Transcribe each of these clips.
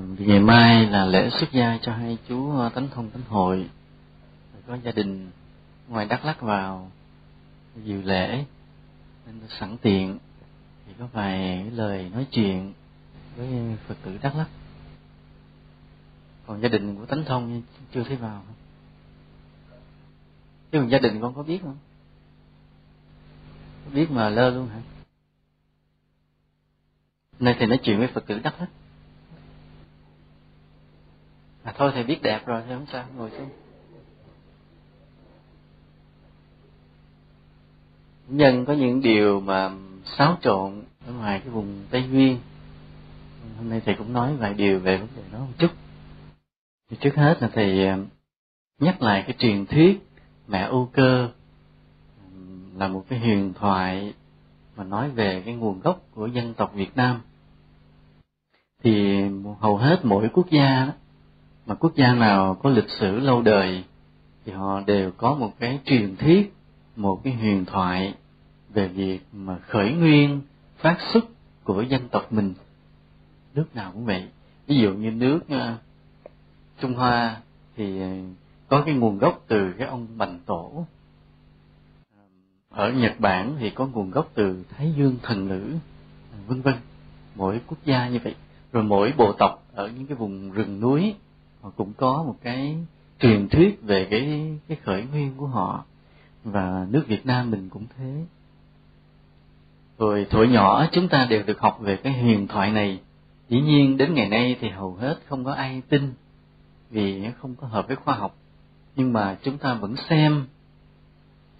vì ngày mai là lễ xuất gia cho hai chú ờ, tánh thông, tánh hội. Có gia đình ngoài đắk lắc vào, dự lễ, nên sẵn tiện thì có vài lời nói chuyện với phật tử đắk lắc còn gia đình của tánh thông chưa thấy vào. Chứ còn gia đình con có biết không? Có biết mà lơ luôn hả? Nay thì nói chuyện với phật tử đắk lắc à thôi thầy biết đẹp rồi thì không sao ngồi xuống. Nhân có những điều mà xáo trộn ở ngoài cái vùng tây nguyên. Hôm nay thầy cũng nói vài điều về vấn đề đó một chút. Thì trước hết là thầy à, nhắc lại cái truyền thuyết mẹ Âu cơ là một cái huyền thoại mà nói về cái nguồn gốc của dân tộc Việt Nam. Thì hầu hết mỗi quốc gia đó, mà quốc gia nào có lịch sử lâu đời thì họ đều có một cái truyền thuyết, một cái huyền thoại về việc mà khởi nguyên, phát xuất của dân tộc mình. Nước nào cũng vậy. Ví dụ như nước ờ, trung hoa thì ờ, có cái nguồn gốc từ cái ông bành tổ. Ờ, ở nhật bản thì có nguồn gốc từ thái dương thần nữ, vân vân. Mỗi quốc gia như vậy. Rồi mỗi bộ tộc ở những cái vùng rừng núi họ cũng có một cái truyền thuyết về cái cái khởi nguyên của họ. Và nước Việt Nam mình cũng thế. Rồi tuổi nhỏ chúng ta đều được học về cái huyền thoại này. Dĩ nhiên đến ngày nay thì hầu hết không có ai tin, vì nó không có hợp với khoa học. Nhưng mà chúng ta vẫn xem,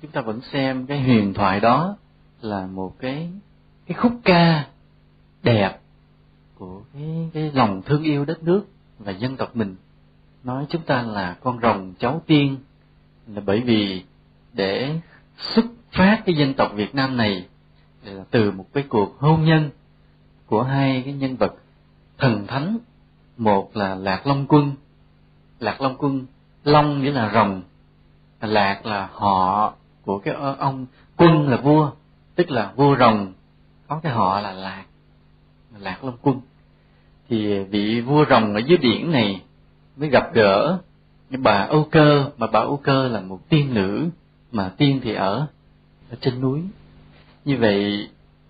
chúng ta vẫn xem cái huyền thoại đó là một cái cái khúc ca đẹp của cái cái lòng thương yêu đất nước và dân tộc mình nói chúng ta là con rồng cháu tiên, là bởi vì để xuất phát cái dân tộc Việt Nam này là từ một cái cuộc hôn nhân của hai cái nhân vật thần thánh. Một là lạc long quân. Lạc long quân, long nghĩa là rồng lạc là họ của cái ông quân là vua, tức là vua rồng. Có cái họ là lạc lạc long quân. Thì vị vua rồng ở dưới biển này mới gặp gỡ. Bà âu cơ mà bà âu cơ là một tiên nữ mà tiên thì ở ở trên núi. Như vậy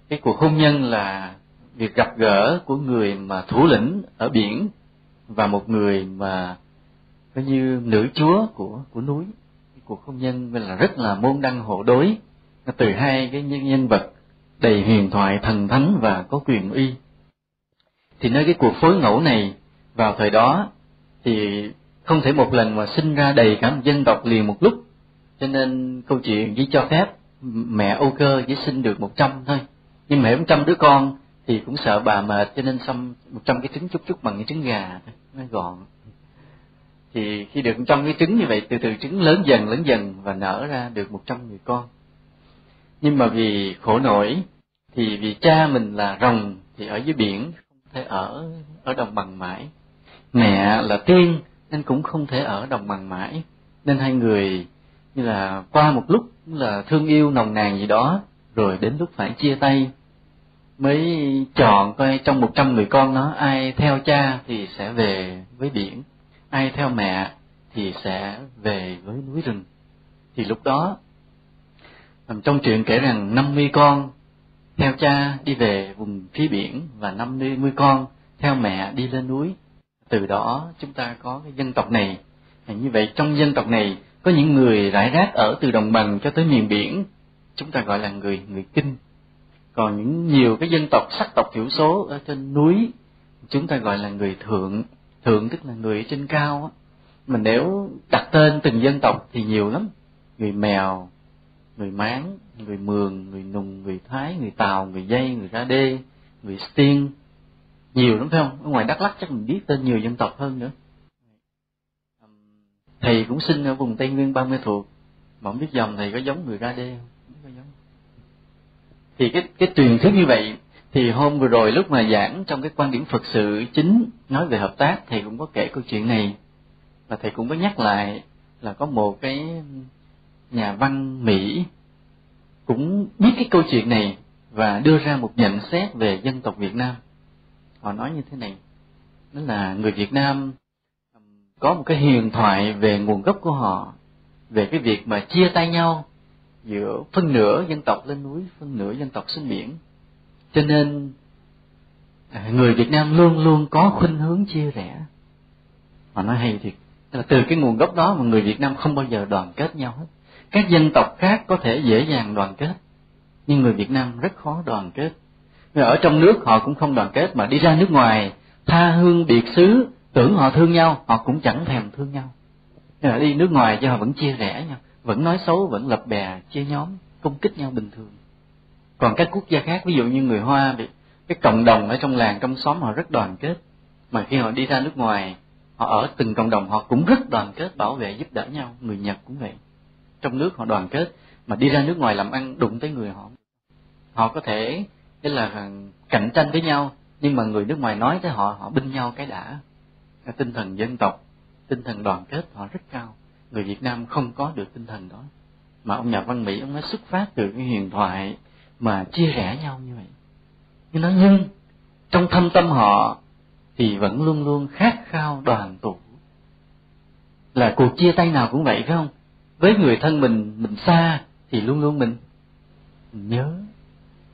cái cuộc hôn nhân là việc gặp gỡ của người mà thủ lĩnh ở biển và một người mà coi như nữ chúa của của núi. Cái cuộc hôn nhân là rất là môn đăng hộ đối. Từ hai cái nhân, nhân vật đầy huyền thoại thần thánh và có quyền uy. Thì nơi cái cuộc phối ngẫu này vào thời đó thì không thể một lần mà sinh ra đầy cả một dân tộc liền một lúc. Cho nên câu chuyện chỉ cho phép, mẹ âu cơ chỉ sinh được một trăm thôi. Nhưng mẹ một trăm đứa con thì cũng sợ bà mệt, cho nên xăm một trăm cái trứng chút chút bằng cái trứng gà, nó gọn. Thì khi được một trăm cái trứng như vậy, từ từ trứng lớn dần lớn dần và nở ra được một trăm người con. Nhưng mà vì khổ nổi, thì vì cha mình là rồng thì ở dưới biển, không thể ở ở đồng bằng mãi mẹ là tiên, nên cũng không thể ở đồng bằng mãi. Nên hai người như là qua một lúc là thương yêu nồng nàn gì đó, rồi đến lúc phải chia tay. Mới chọn coi trong một trăm người con nó, ai theo cha thì sẽ về với biển, ai theo mẹ thì sẽ về với núi rừng. Thì lúc đó trong chuyện kể rằng năm mươi con theo cha đi về vùng phía biển và năm mươi con theo mẹ đi lên núi từ đó chúng ta có cái dân tộc này. À, như vậy trong dân tộc này có những người rải rác ở từ đồng bằng cho tới miền biển. Chúng ta gọi là người người kinh. Còn những nhiều cái dân tộc, sắc tộc thiểu số ở trên núi, chúng ta gọi là người thượng. Thượng tức là người ở trên cao mình mà nếu đặt tên từng dân tộc thì nhiều lắm. Người mèo, người máng, người mường, người nùng, người thái, người tàu, người dây, người ra đê, người tiên nhiều lắm, phải không? Ở ngoài đắk lắc chắc mình biết tên nhiều dân tộc hơn nữa. Thầy cũng sinh ở vùng tây nguyên, ba mươi thuộc. Mà không biết dòng thầy có giống người ra đê không? Thì cái cái truyền thuyết như vậy thì hôm vừa rồi lúc mà giảng trong cái quan điểm phật sự chính nói về hợp tác, thầy cũng có kể câu chuyện này. Và thầy cũng có nhắc lại là có một cái nhà văn mỹ cũng biết cái câu chuyện này và đưa ra một nhận xét về dân tộc việt nam họ nói như thế này. Đó là người Việt Nam um, có một cái huyền thoại về nguồn gốc của họ, về cái việc mà chia tay nhau giữa phân nửa dân tộc lên núi, phân nửa dân tộc xuống biển. Cho nên à, người Việt Nam luôn luôn có khuynh hướng chia rẽ. Mà nói hay thiệt. Là từ cái nguồn gốc đó mà người Việt Nam không bao giờ đoàn kết nhau hết. Các dân tộc khác có thể dễ dàng đoàn kết, nhưng người Việt Nam rất khó đoàn kết. Vì ở trong nước họ cũng không đoàn kết mà đi ra nước ngoài, tha hương biệt xứ, tưởng họ thương nhau, họ cũng chẳng thèm thương nhau. Nhưng mà đi nước ngoài cho họ vẫn chia rẽ nhau, vẫn nói xấu, vẫn lập bè, chia nhóm, công kích nhau bình thường. Còn các quốc gia khác, ví dụ như người hoa, bị cái cộng đồng ở trong làng, trong xóm họ rất đoàn kết. Mà khi họ đi ra nước ngoài, họ ở từng cộng đồng, họ cũng rất đoàn kết, bảo vệ, giúp đỡ nhau. Người nhật cũng vậy. Trong nước họ đoàn kết, mà đi ra nước ngoài làm ăn đụng tới người họ. Họ có thể tức là cạnh tranh với nhau nhưng mà người nước ngoài nói tới họ họ binh nhau cái đã. Cái tinh thần dân tộc tinh thần đoàn kết họ rất cao. Người Việt Nam không có được tinh thần đó. Mà ông nhà văn Mỹ ông nói xuất phát từ cái huyền thoại mà chia rẽ nhau như vậy. Nhưng nói nhưng trong thâm tâm họ thì vẫn luôn luôn khát khao đoàn tụ. Là cuộc chia tay nào cũng vậy phải không? Với người thân mình mình xa thì luôn luôn mình, mình nhớ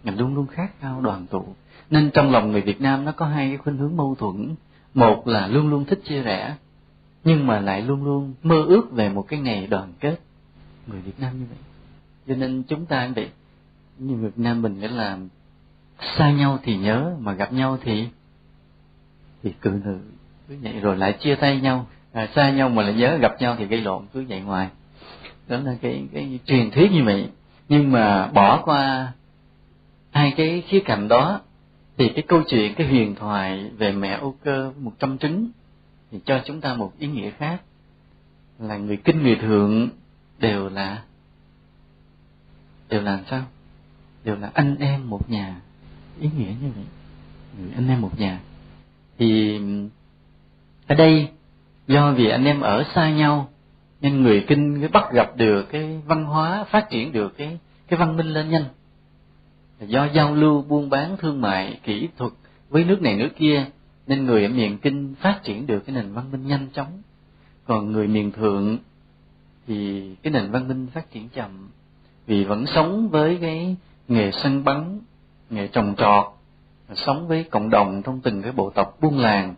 luôn luôn khác nhau đoàn tụ. Nên trong lòng người Việt Nam nó có hai cái khuynh hướng mâu thuẫn. Một là luôn luôn thích chia rẽ nhưng mà lại luôn luôn mơ ước về một cái ngày đoàn kết. Người Việt Nam như vậy. Cho nên chúng ta vậy như Việt Nam mình nghĩa là xa nhau thì nhớ mà gặp nhau thì thì cự nữ cứ vậy. Rồi lại chia tay nhau. À, xa nhau mà lại nhớ gặp nhau thì gây lộn cứ vậy ngoài đó là cái cái truyền thuyết như vậy. Nhưng mà bỏ qua hai cái khía cạnh đó, thì cái câu chuyện, cái huyền thoại về mẹ ô Cơ một trăm trứng, thì cho chúng ta một ý nghĩa khác, là người kinh người thượng đều là đều là sao? Đều là anh em một nhà. Ý nghĩa như vậy, người anh em một nhà. Thì, ở đây, do vì anh em ở xa nhau, nên người kinh mới bắt gặp được cái văn hóa, phát triển được cái cái văn minh lên nhanh do giao lưu buôn bán thương mại, kỹ thuật với nước này, nước kia, nên người ở miền kinh phát triển được cái nền văn minh nhanh chóng. Còn người miền thượng thì cái nền văn minh phát triển chậm, vì vẫn sống với cái nghề săn bắn, nghề trồng trọt, sống với cộng đồng trong từng cái bộ tộc buôn làng,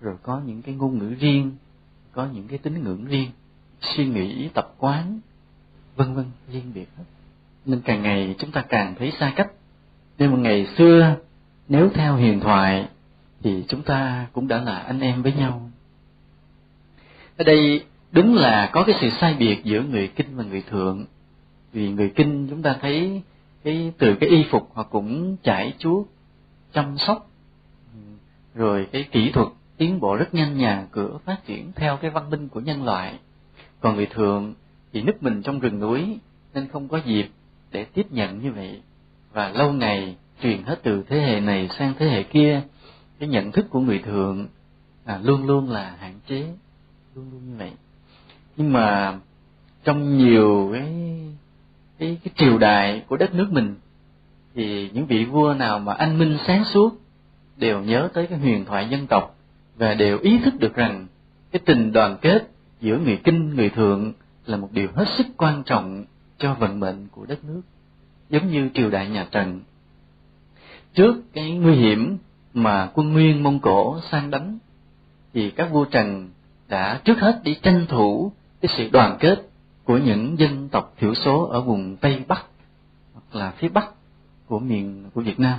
rồi có những cái ngôn ngữ riêng, có những cái tín ngưỡng riêng, suy nghĩ tập quán, vân vân riêng biệt hết. Nên càng ngày chúng ta càng thấy xa cách nên mà ngày xưa, nếu theo huyền thoại, thì chúng ta cũng đã là anh em với nhau. Ở đây, đúng là có cái sự sai biệt giữa người kinh và người thượng. Vì người kinh, chúng ta thấy cái từ cái y phục, họ cũng chải chuốt chăm sóc. Rồi cái kỹ thuật tiến bộ rất nhanh nhà cửa phát triển theo cái văn minh của nhân loại. Còn người thường thì núp mình trong rừng núi, nên không có dịp để tiếp nhận như vậy và lâu ngày truyền hết từ thế hệ này sang thế hệ kia cái nhận thức của người thường à, luôn luôn là hạn chế luôn luôn như vậy. Nhưng mà trong nhiều cái cái, cái triều đại của đất nước mình thì những vị vua nào mà anh minh sáng suốt đều nhớ tới cái huyền thoại dân tộc và đều ý thức được rằng cái tình đoàn kết giữa người kinh người thượng là một điều hết sức quan trọng cho vận mệnh của đất nước giống như triều đại nhà trần. Trước cái nguy hiểm mà quân nguyên mông cổ sang đánh, thì các vua trần đã trước hết đi tranh thủ cái sự đoàn kết của những dân tộc thiểu số ở vùng tây bắc, hoặc là phía bắc của miền, của việt nam.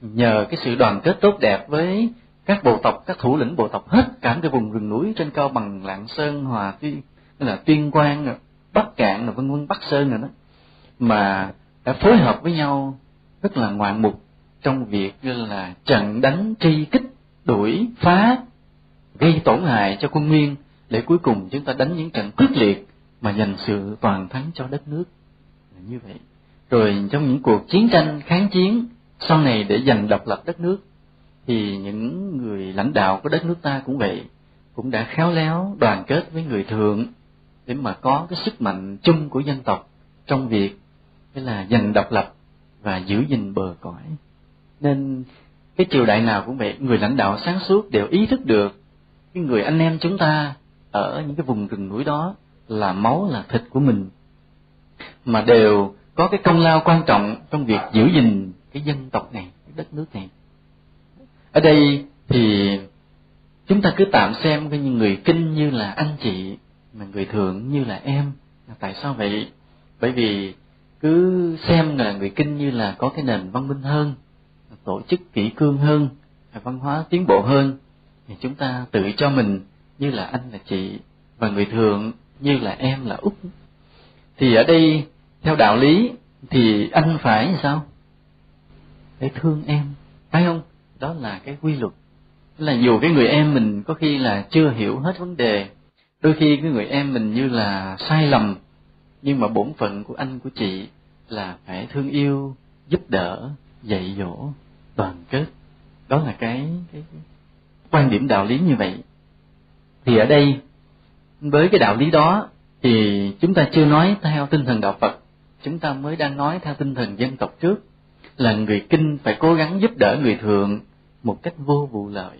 Nhờ cái sự đoàn kết tốt đẹp với các bộ tộc, các thủ lĩnh bộ tộc hết cả cái vùng rừng núi trên cao bằng lạng sơn, hòa tuyên là tuyên quang, bắc cạn là vân vân bắc sơn rồi đó, mà đã phối hợp với nhau rất là ngoạn mục trong việc như là trận đánh tri kích, đuổi phá, gây tổn hại cho quân nguyên để cuối cùng chúng ta đánh những trận quyết liệt mà giành sự toàn thắng cho đất nước. Như vậy. Rồi trong những cuộc chiến tranh, kháng chiến sau này để giành độc lập đất nước, thì những người lãnh đạo của đất nước ta cũng vậy, cũng đã khéo léo đoàn kết với người thượng để mà có cái sức mạnh chung của dân tộc trong việc là giành độc lập và giữ gìn bờ cõi. Nên cái triều đại nào cũng vậy, người lãnh đạo sáng suốt đều ý thức được cái người anh em chúng ta ở những cái vùng rừng núi đó là máu, là thịt của mình, mà đều có cái công lao quan trọng trong việc giữ gìn cái dân tộc này, cái đất nước này. Ở đây thì chúng ta cứ tạm xem cái người kinh như là anh chị, mà người thượng như là em. Tại sao vậy? Bởi vì cứ xem là người kinh như là có cái nền văn minh hơn, tổ chức kỹ cương hơn, văn hóa tiến bộ hơn, thì chúng ta tự cho mình như là anh, là chị và người thường, như là em, là út thì ở đây, theo đạo lý, thì anh phải sao? Phải thương em. Phải không? Đó là cái quy luật. Là dù cái người em mình có khi là chưa hiểu hết vấn đề, đôi khi cái người em mình như là sai lầm nhưng mà bổn phận của anh của chị là phải thương yêu giúp đỡ dạy dỗ đoàn kết. Đó là cái, cái, quan điểm đạo lý như vậy. Thì ở đây với cái đạo lý đó thì chúng ta chưa nói theo tinh thần đạo Phật. Chúng ta mới đang nói theo tinh thần dân tộc trước là người kinh phải cố gắng giúp đỡ người thường một cách vô vụ lợi.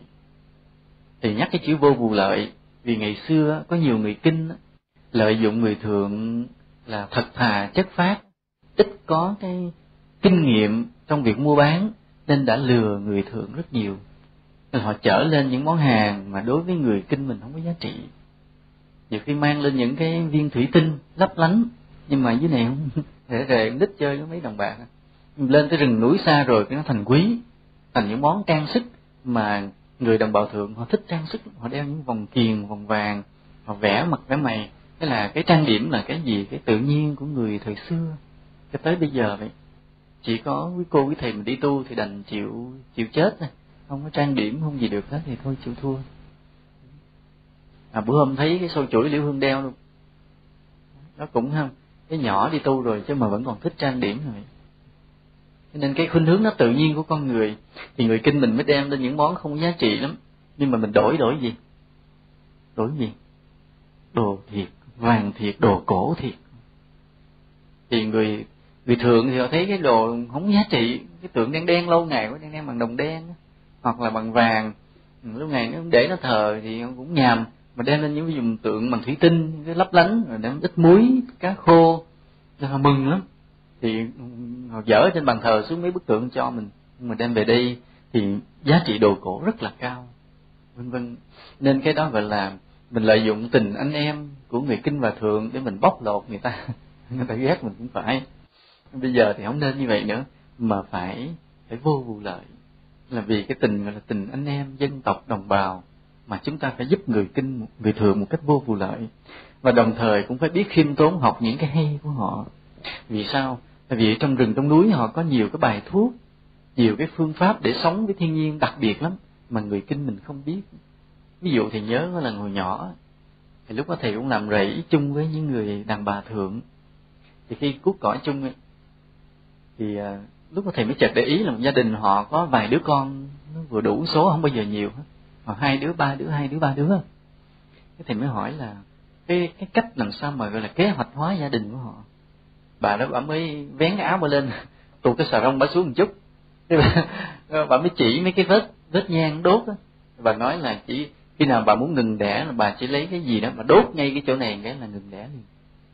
Thì nhắc cái chữ vô vụ lợi vì ngày xưa có nhiều người kinh lợi dụng người thường là thật thà, chất phát. Ít có cái kinh nghiệm trong việc mua bán nên đã lừa người thượng rất nhiều. Nên họ chở lên những món hàng mà đối với người kinh mình không có giá trị. Nhiều khi mang lên những cái viên thủy tinh lấp lánh, nhưng mà dưới này không để rề đích chơi với mấy đồng bạc. Lên tới rừng núi xa rồi cái nó thành quý, thành những món trang sức mà người đồng bào thượng họ thích trang sức. Họ đeo những vòng kiền, vòng vàng, họ vẽ mặt, vẽ mày cái là cái trang điểm là cái gì? Cái tự nhiên của người thời xưa. Cho tới bây giờ vậy, chỉ có quý cô quý thầy mình đi tu thì đành chịu chịu chết này không có trang điểm, không gì được hết thì thôi, chịu thua. À bữa hôm thấy cái sâu chuỗi liễu hương đeo luôn. Nó cũng không cái nhỏ đi tu rồi chứ mà vẫn còn thích trang điểm rồi cho nên cái khuynh hướng nó tự nhiên của con người, thì người kinh mình mới đem lên những món không giá trị lắm. Nhưng mà mình đổi đổi gì? Đổi gì? Đồ thiệt vàng thiệt, đồ cổ thiệt. Thì người người thường thì họ thấy cái đồ không giá trị, cái tượng đen đen, lâu ngày quá đen đen bằng đồng đen, hoặc là bằng vàng. Lúc ngày nó để nó thờ thì cũng nhàm, mà đem lên những dùng tượng bằng thủy tinh, cái lấp lánh, rồi đem ít muối, cá khô, cho họ mừng lắm. Thì họ dở trên bàn thờ xuống mấy bức tượng cho mình, nhưng mà đem về đây thì giá trị đồ cổ rất là cao, vân vân. Nên cái đó gọi là mình lợi dụng tình anh em của người kinh và thượng để mình bóc lột người ta. Người ta ghét mình cũng phải. Bây giờ thì không nên như vậy nữa, mà phải phải vô vụ lợi. Là vì cái tình gọi là tình anh em, dân tộc, đồng bào mà chúng ta phải giúp người kinh, người thường một cách vô vụ lợi. Và đồng thời cũng phải biết khiêm tốn học những cái hay của họ. Vì sao? Tại vì trong rừng, trong núi họ có nhiều cái bài thuốc, nhiều cái phương pháp để sống với thiên nhiên đặc biệt lắm mà người kinh mình không biết ví dụ thì nhớ có lần hồi nhỏ thì lúc đó thầy cũng làm rẫy chung với những người đàn bà thượng. Thì khi cuốc cỏ chung ấy, thì à, lúc đó thầy mới chợt để ý là một gia đình họ có vài đứa con nó vừa đủ số không bao giờ nhiều mà hai đứa ba đứa hai đứa ba đứa. Cái thầy mới hỏi là cái cái cách làm sao mà gọi là kế hoạch hóa gia đình của họ? Bà đó bà mới vén cái áo bà lên tụt cái xà rông bà xuống một chút. Bà, bà mới chỉ mấy cái vết vết nhang đốt á. Bà nói là chỉ khi nào bà muốn ngừng đẻ là bà chỉ lấy cái gì đó mà đốt ngay cái chỗ này cái là ngừng đẻ liền.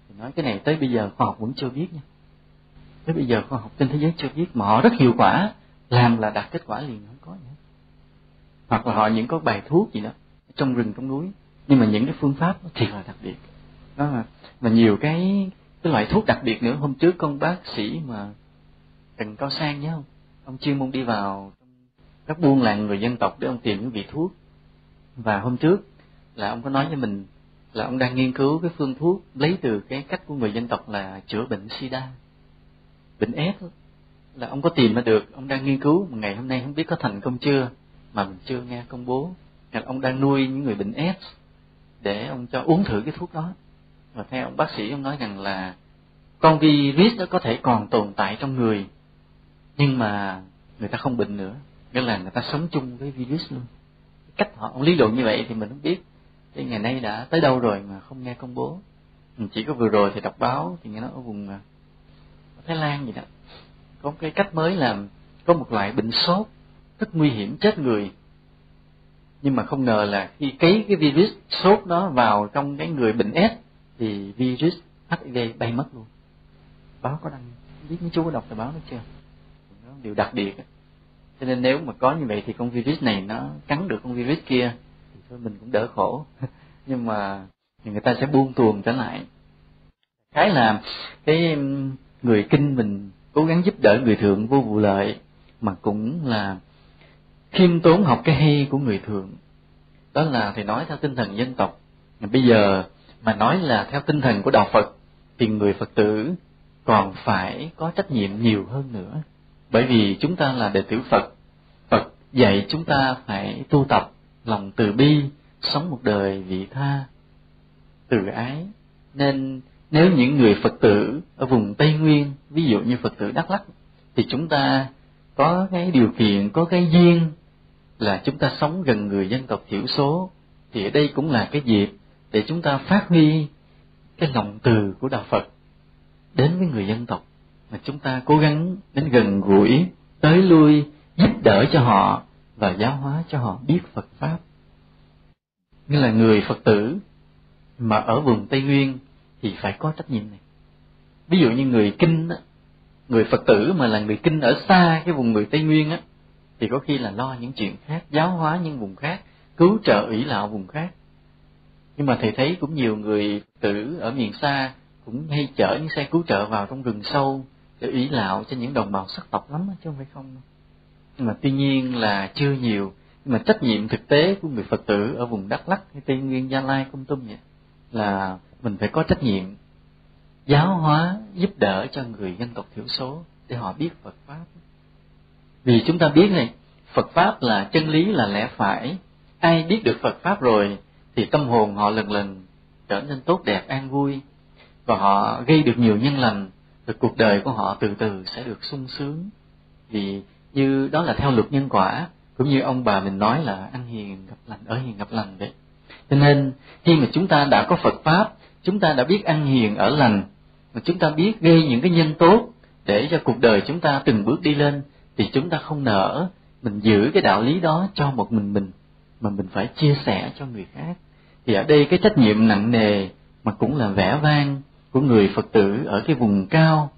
Thì nói cái này tới bây giờ khoa học vẫn chưa biết nha. Tới bây giờ khoa học trên thế giới chưa biết, mà họ rất hiệu quả. Làm là đạt kết quả liền, không có nữa hoặc là họ những có bài thuốc gì đó trong rừng, trong núi. Nhưng mà những cái phương pháp thiệt là đặc biệt. Đó là mà nhiều cái cái loại thuốc đặc biệt nữa. Hôm trước con bác sĩ mà trần cao sang nhớ không? Ông chuyên môn đi vào các buôn làng người dân tộc để ông tìm những vị thuốc và hôm trước là ông có nói với mình là ông đang nghiên cứu cái phương thuốc lấy từ cái cách của người dân tộc là chữa bệnh sida, bệnh ép. Là ông có tìm ra được, ông đang nghiên cứu, mà ngày hôm nay không biết có thành công chưa, mà mình chưa nghe công bố. Là ông đang nuôi những người bệnh ép để ông cho uống thử cái thuốc đó. Và theo ông bác sĩ, ông nói rằng là con virus nó có thể còn tồn tại trong người, nhưng mà người ta không bệnh nữa. Nghĩa là người ta sống chung với virus luôn cách họ lý luận như vậy thì mình không biết. Cái ngày nay đã tới đâu rồi mà không nghe công bố? Mình chỉ có vừa rồi thì đọc báo thì nghe nói ở vùng à, Thái Lan gì đó. Có cái cách mới là có một loại bệnh sốt rất nguy hiểm chết người. Nhưng mà không ngờ là khi cấy cái virus sốt đó vào trong cái người bệnh S thì virus HIV bay mất luôn. Báo có đăng biết mấy chú có đọc tờ báo đó chưa? Điều đặc biệt cho nên nếu mà có như vậy thì con virus này nó cắn được con virus kia thì thôi mình cũng đỡ khổ. Nhưng mà người ta sẽ buông tuồng trở lại. Cái là cái người kinh mình cố gắng giúp đỡ người thượng vô vụ lợi, mà cũng là khiêm tốn học cái hay của người thượng. Đó là thầy nói theo tinh thần dân tộc. Bây giờ mà nói là theo tinh thần của đạo phật, thì người phật tử còn phải có trách nhiệm nhiều hơn nữa bởi vì chúng ta là đệ tử phật phật dạy chúng ta phải tu tập lòng từ bi, sống một đời vị tha, từ ái. Nên nếu những người phật tử ở vùng tây nguyên, ví dụ như phật tử đắk lắk, thì chúng ta có cái điều kiện, có cái duyên là chúng ta sống gần người dân tộc thiểu số. Thì ở đây cũng là cái dịp để chúng ta phát huy cái lòng từ của đạo Phật đến với người dân tộc mà chúng ta cố gắng đến gần gũi tới lui giúp đỡ cho họ và giáo hóa cho họ biết Phật pháp. Như là người Phật tử mà ở vùng Tây Nguyên thì phải có trách nhiệm này. Ví dụ như người kinh á, người Phật tử mà là người kinh ở xa cái vùng người Tây Nguyên á thì có khi là lo những chuyện khác giáo hóa những vùng khác cứu trợ ủy lạo vùng khác. Nhưng mà thầy thấy cũng nhiều người tử ở miền xa cũng hay chở những xe cứu trợ vào trong rừng sâu để ủy lạo cho những đồng bào sắc tộc lắm chứ không phải không nhưng mà tuy nhiên là chưa nhiều, nhưng mà trách nhiệm thực tế của người phật tử ở vùng đắk lắc hay tây nguyên, gia lai công tum vậy, là mình phải có trách nhiệm giáo hóa, giúp đỡ cho người dân tộc thiểu số để họ biết phật pháp. Vì chúng ta biết này, phật pháp là chân lý, là lẽ phải. Ai biết được phật pháp rồi thì tâm hồn họ lần lần trở nên tốt đẹp, an vui. Và họ gây được nhiều nhân lành rồi cuộc đời của họ từ từ sẽ được sung sướng. Vì như đó là theo luật nhân quả, cũng như ông bà mình nói là ăn hiền gặp lành, ở hiền gặp lành vậy cho nên, khi mà chúng ta đã có phật pháp, chúng ta đã biết ăn hiền ở lành, mà chúng ta biết gây những cái nhân tốt để cho cuộc đời chúng ta từng bước đi lên, thì chúng ta không nỡ mình giữ cái đạo lý đó cho một mình mình, mà mình phải chia sẻ cho người khác. Thì ở đây cái trách nhiệm nặng nề mà cũng là vẻ vang của người phật tử ở cái vùng cao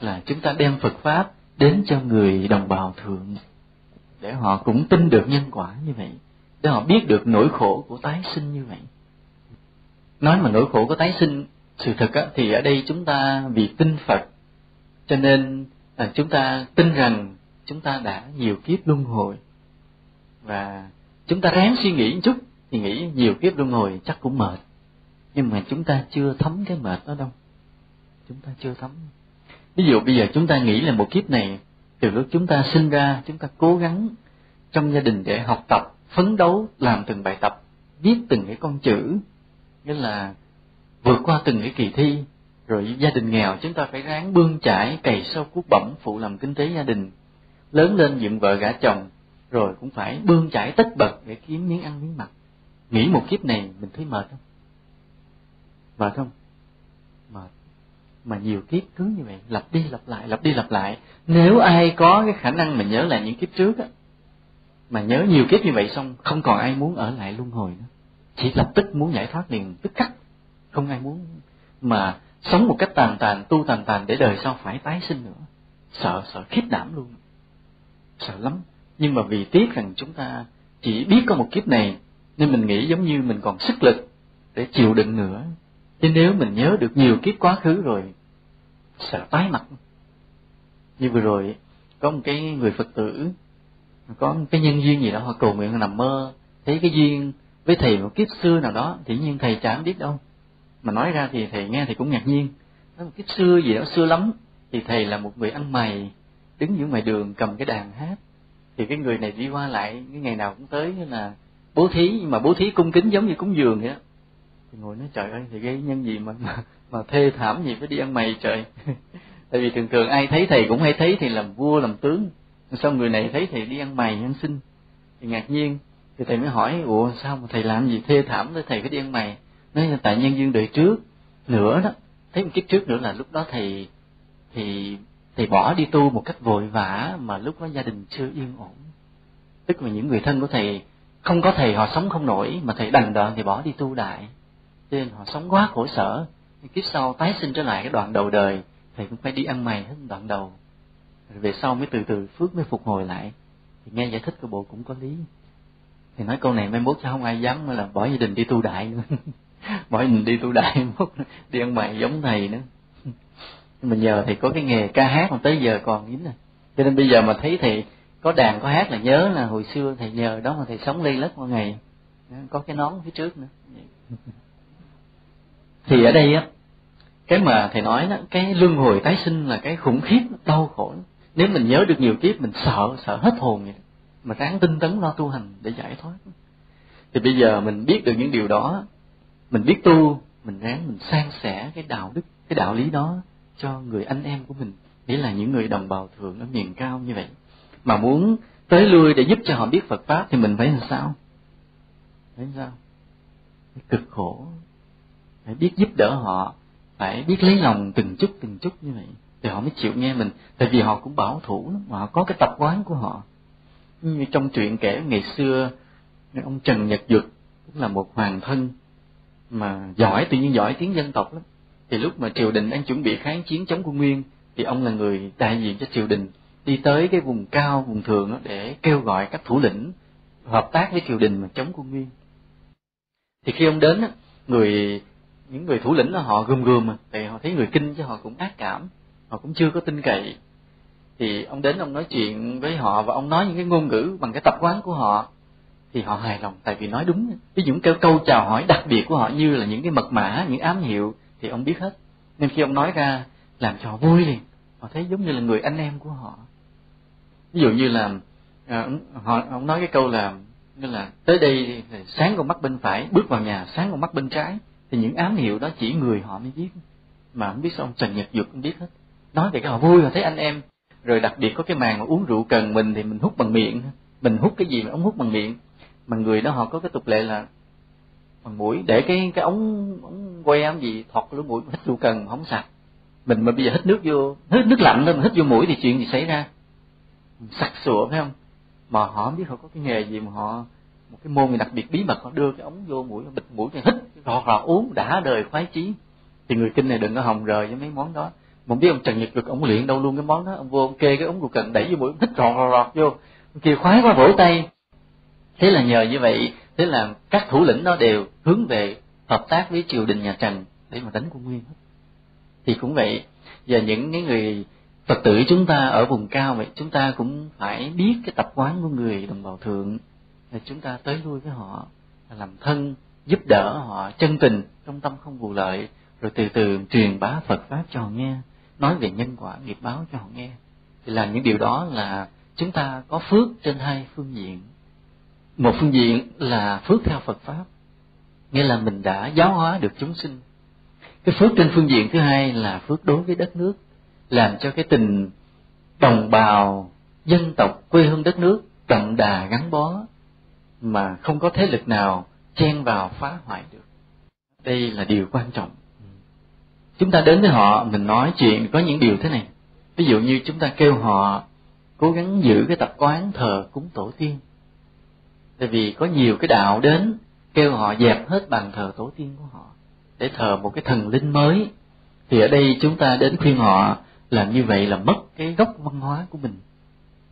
là chúng ta đem phật pháp đến cho người đồng bào thượng để họ cũng tin được nhân quả như vậy để họ biết được nỗi khổ của tái sinh như vậy. Nói mà nỗi khổ của tái sinh sự thật á, thì ở đây chúng ta vì tin phật cho nên là chúng ta tin rằng chúng ta đã nhiều kiếp luân hồi. Và chúng ta ráng suy nghĩ một chút thì nghĩ nhiều kiếp luân hồi chắc cũng mệt nhưng mà chúng ta chưa thấm cái mệt đó đâu. Chúng ta chưa thấm. Ví dụ bây giờ chúng ta nghĩ là một kiếp này, từ lúc chúng ta sinh ra, chúng ta cố gắng trong gia đình để học tập, phấn đấu làm từng bài tập, viết từng cái con chữ, nghĩa là vượt qua từng cái kỳ thi, rồi gia đình nghèo, chúng ta phải ráng bươn chải, cày sâu cuốc bẩm, phụ làm kinh tế gia đình, lớn lên dựng vợ gả chồng, rồi cũng phải bươn chải tất bật để kiếm miếng ăn miếng mặc. Nghĩ một kiếp này mình thấy mệt không? Và không, mà mà nhiều kiếp cứ như vậy, lặp đi lặp lại, lặp đi lặp lại. Nếu ai có cái khả năng mà nhớ lại những kiếp trước á, mà nhớ nhiều kiếp như vậy xong, không còn ai muốn ở lại luân hồi nữa. Chỉ lập tức muốn giải thoát liền, tức khắc. Không ai muốn mà sống một cách tàn tàn, tu tàn tàn để đời sau phải tái sinh nữa. Sợ sợ khiếp đảm luôn. Sợ lắm. Nhưng mà vì tiếc rằng chúng ta chỉ biết có một kiếp này, nên mình nghĩ giống như mình còn sức lực để chịu đựng nữa chứ nếu mình nhớ được nhiều kiếp quá khứ rồi, sợ tái mặt. Như vừa rồi, có một cái người phật tử, có một cái nhân duyên gì đó, họ cầu nguyện nằm mơ. Thấy cái duyên với thầy một kiếp xưa nào đó thì nhiên thầy chả biết đâu. Mà nói ra thì thầy nghe thì cũng ngạc nhiên. Nói một kiếp xưa gì đó, xưa lắm. Thì thầy là một người ăn mày, đứng giữa ngoài đường cầm cái đàn hát. Thì cái người này đi qua lại, cái ngày nào cũng tới, như là bố thí. Nhưng mà bố thí cung kính giống như cúng dường vậy đó thì ngồi nói trời ơi thì gây nhân gì mà mà, mà thê thảm gì phải đi ăn mày trời. Tại vì thường thường ai thấy thầy cũng hay thấy thì làm vua làm tướng. Sao người này thấy thầy đi ăn mày ăn xin. Thì ngạc nhiên thì thầy mới hỏi ủa sao mà thầy làm gì thê thảm thế thầy phải đi ăn mày? Nói là tại nhân duyên đời trước. Nữa đó thấy một kiếp trước nữa là lúc đó thầy thì thầy bỏ đi tu một cách vội vã mà lúc đó gia đình chưa yên ổn. Tức là những người thân của thầy không có thầy họ sống không nổi mà thầy đành đoạn thì bỏ đi tu đại nên họ sống quá khổ sở. Kiếp sau tái sinh trở lại cái đoạn đầu đời thầy cũng phải đi ăn mày hết đoạn đầu. Rồi về sau mới từ từ phước mới phục hồi lại. Thì nghe giải thích của bộ cũng có lý. Thì nói câu này mai mốt cho không ai dám là bỏ gia đình đi tu đại nữa. Bỏ gia đình đi tu đại mốt, đi ăn mày giống thầy nữa. Nhưng mà nhờ thì có cái nghề ca hát mà tới giờ còn dính này cho nên bây giờ mà thấy thì có đàn có hát là nhớ là hồi xưa thầy nhờ đó mà thầy sống ly lất mỗi ngày. Có cái nón phía trước nữa thì ở đây á, cái mà thầy nói đó, cái luân hồi tái sinh là cái khủng khiếp, đau khổ. Nếu mình nhớ được nhiều kiếp, mình sợ sợ hết hồn vậy mà ráng tinh tấn lo tu hành để giải thoát. Thì bây giờ mình biết được những điều đó, mình biết tu, mình ráng, mình san sẻ cái đạo đức, cái đạo lý đó cho người anh em của mình. Nghĩa là những người đồng bào thường ở miền cao như vậy. Mà muốn tới lui để giúp cho họ biết Phật pháp thì mình phải làm sao? Phải làm sao? Phải cực khổ phải biết giúp đỡ họ, phải biết lấy lòng từng chút từng chút như vậy thì họ mới chịu nghe mình. Tại vì họ cũng bảo thủ lắm mà họ có cái tập quán của họ. Như trong truyện kể, ngày xưa, ông Trần Nhật Duật cũng là một hoàng thân mà giỏi, tự nhiên giỏi tiếng dân tộc lắm. Thì lúc mà triều đình đang chuẩn bị kháng chiến chống quân nguyên, thì ông là người đại diện cho triều đình, đi tới cái vùng cao, vùng thường đó để kêu gọi các thủ lĩnh hợp tác với triều đình mà chống quân nguyên. Thì khi ông đến người những người thủ lĩnh đó, họ gườm gườm mà thì họ thấy người kinh chứ họ cũng ác cảm, họ cũng chưa có tin cậy. Thì ông đến ông nói chuyện với họ và ông nói những cái ngôn ngữ bằng cái tập quán của họ, thì họ hài lòng tại vì nói đúng. Ví dụ cái câu chào hỏi đặc biệt của họ như là những cái mật mã, những ám hiệu, thì ông biết hết. Nên khi ông nói ra, làm cho họ vui liền. Họ thấy giống như là người anh em của họ. Ví dụ như là à, họ, ông nói cái câu là, như là, tới đây thì sáng con mắt bên phải, bước vào nhà, sáng con mắt bên trái thì những ám hiệu đó chỉ người họ mới biết. Mà không biết sao ông trần nhật dược cũng biết hết. Nói về cái họ vui họ thấy anh em. Rồi đặc biệt có cái màn mà uống rượu cần mình thì mình hút bằng miệng. Mình hút cái gì mà ống hút bằng miệng. Mà người đó họ có cái tục lệ là bằng mũi. Để cái cái ống ống que gì thọt lỗ mũi hít rượu cần không sạch. Mình mà bây giờ hít nước vô, hít nước lạnh lên hít vô mũi thì chuyện gì xảy ra? Sặc sụa phải không? Mà họ không biết họ có cái nghề gì mà họ một cái môn gì đặc biệt bí mật họ đưa cái ống vô mũi bịt mũi cho hít họ họ uống đã đời khoái chí. Thì người kinh này đừng có hồng rời với mấy món đó. Mà biết ông trần nhật được ông luyện đâu luôn cái món đó. Ông vô, ông kê cái ống ruột cần đẩy vô mũi hít rọt rọt rọt vô. Kia khoái quá, vỗ tay. Thế là nhờ như vậy, thế là các thủ lĩnh đó đều hướng về hợp tác với triều đình nhà trần để mà đánh quân nguyên. Thì cũng vậy và những cái người phật tử chúng ta ở vùng cao vậy, chúng ta cũng phải biết cái tập quán của người đồng bào thượng thì chúng ta tới lui với họ, làm thân, giúp đỡ họ, chân tình, trong tâm không vụ lợi, rồi từ từ truyền bá phật pháp cho họ nghe, nói về nhân quả, nghiệp báo cho họ nghe. Thì làm những điều đó là chúng ta có phước trên hai phương diện. Một phương diện là phước theo phật pháp, nghĩa là mình đã giáo hóa được chúng sinh. Cái phước trên phương diện thứ hai là phước đối với đất nước, làm cho cái tình đồng bào dân tộc quê hương đất nước đậm đà gắn bó mà không có thế lực nào chen vào phá hoại được. Đây là điều quan trọng. Chúng ta đến với họ, mình nói chuyện có những điều thế này. Ví dụ như chúng ta kêu họ cố gắng giữ cái tập quán thờ cúng tổ tiên. Tại vì có nhiều cái đạo đến kêu họ dẹp hết bàn thờ tổ tiên của họ để thờ một cái thần linh mới. Thì ở đây chúng ta đến khuyên họ làm như vậy là mất cái gốc văn hóa của mình.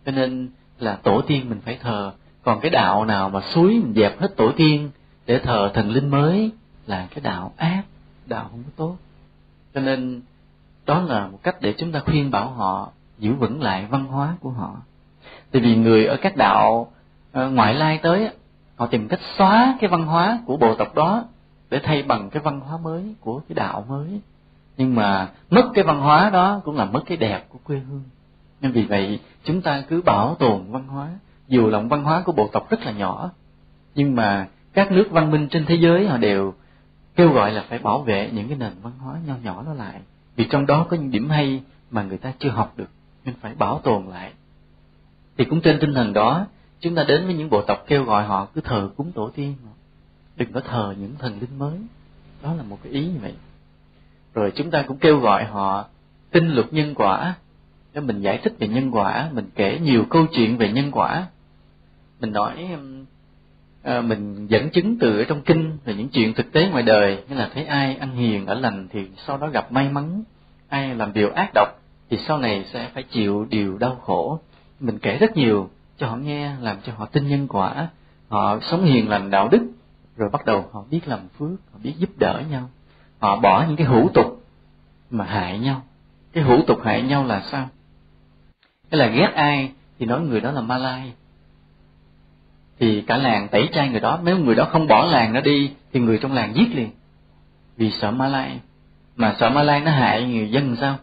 Cho nên là tổ tiên mình phải thờ còn cái đạo nào mà suối mình dẹp hết tổ tiên để thờ thần linh mới là cái đạo ác, đạo không có tốt. Cho nên đó là một cách để chúng ta khuyên bảo họ giữ vững lại văn hóa của họ. Tại vì người ở các đạo ờ, ngoại lai tới họ tìm cách xóa cái văn hóa của bộ tộc đó để thay bằng cái văn hóa mới của cái đạo mới. Nhưng mà mất cái văn hóa đó cũng là mất cái đẹp của quê hương. Nên vì vậy, chúng ta cứ bảo tồn văn hóa dù lòng văn hóa của bộ tộc rất là nhỏ, nhưng mà các nước văn minh trên thế giới họ đều kêu gọi là phải bảo vệ những cái nền văn hóa nho nhỏ đó lại. Vì trong đó có những điểm hay mà người ta chưa học được, nên phải bảo tồn lại. Thì cũng trên tinh thần đó, chúng ta đến với những bộ tộc kêu gọi họ cứ thờ cúng tổ tiên. Đừng có thờ những thần linh mới. Đó là một cái ý như vậy. Rồi chúng ta cũng kêu gọi họ tin luật nhân quả. Để mình giải thích về nhân quả, mình kể nhiều câu chuyện về nhân quả mình nói à, mình dẫn chứng từ ở trong kinh về những chuyện thực tế ngoài đời. Như là thấy ai ăn hiền ở lành thì sau đó gặp may mắn. Ai làm điều ác độc thì sau này sẽ phải chịu điều đau khổ. Mình kể rất nhiều cho họ nghe làm cho họ tin nhân quả. Họ sống hiền lành đạo đức rồi bắt đầu họ biết làm phước họ biết giúp đỡ nhau. Họ bỏ những cái hữu tục mà hại nhau. Cái hữu tục hại nhau là sao? Cái là ghét ai thì nói người đó là ma lai thì cả làng tẩy chay người đó, nếu người đó không bỏ làng nó đi, thì người trong làng giết liền. Vì sợ ma lai. Mà sợ ma lai nó hại người dân sao?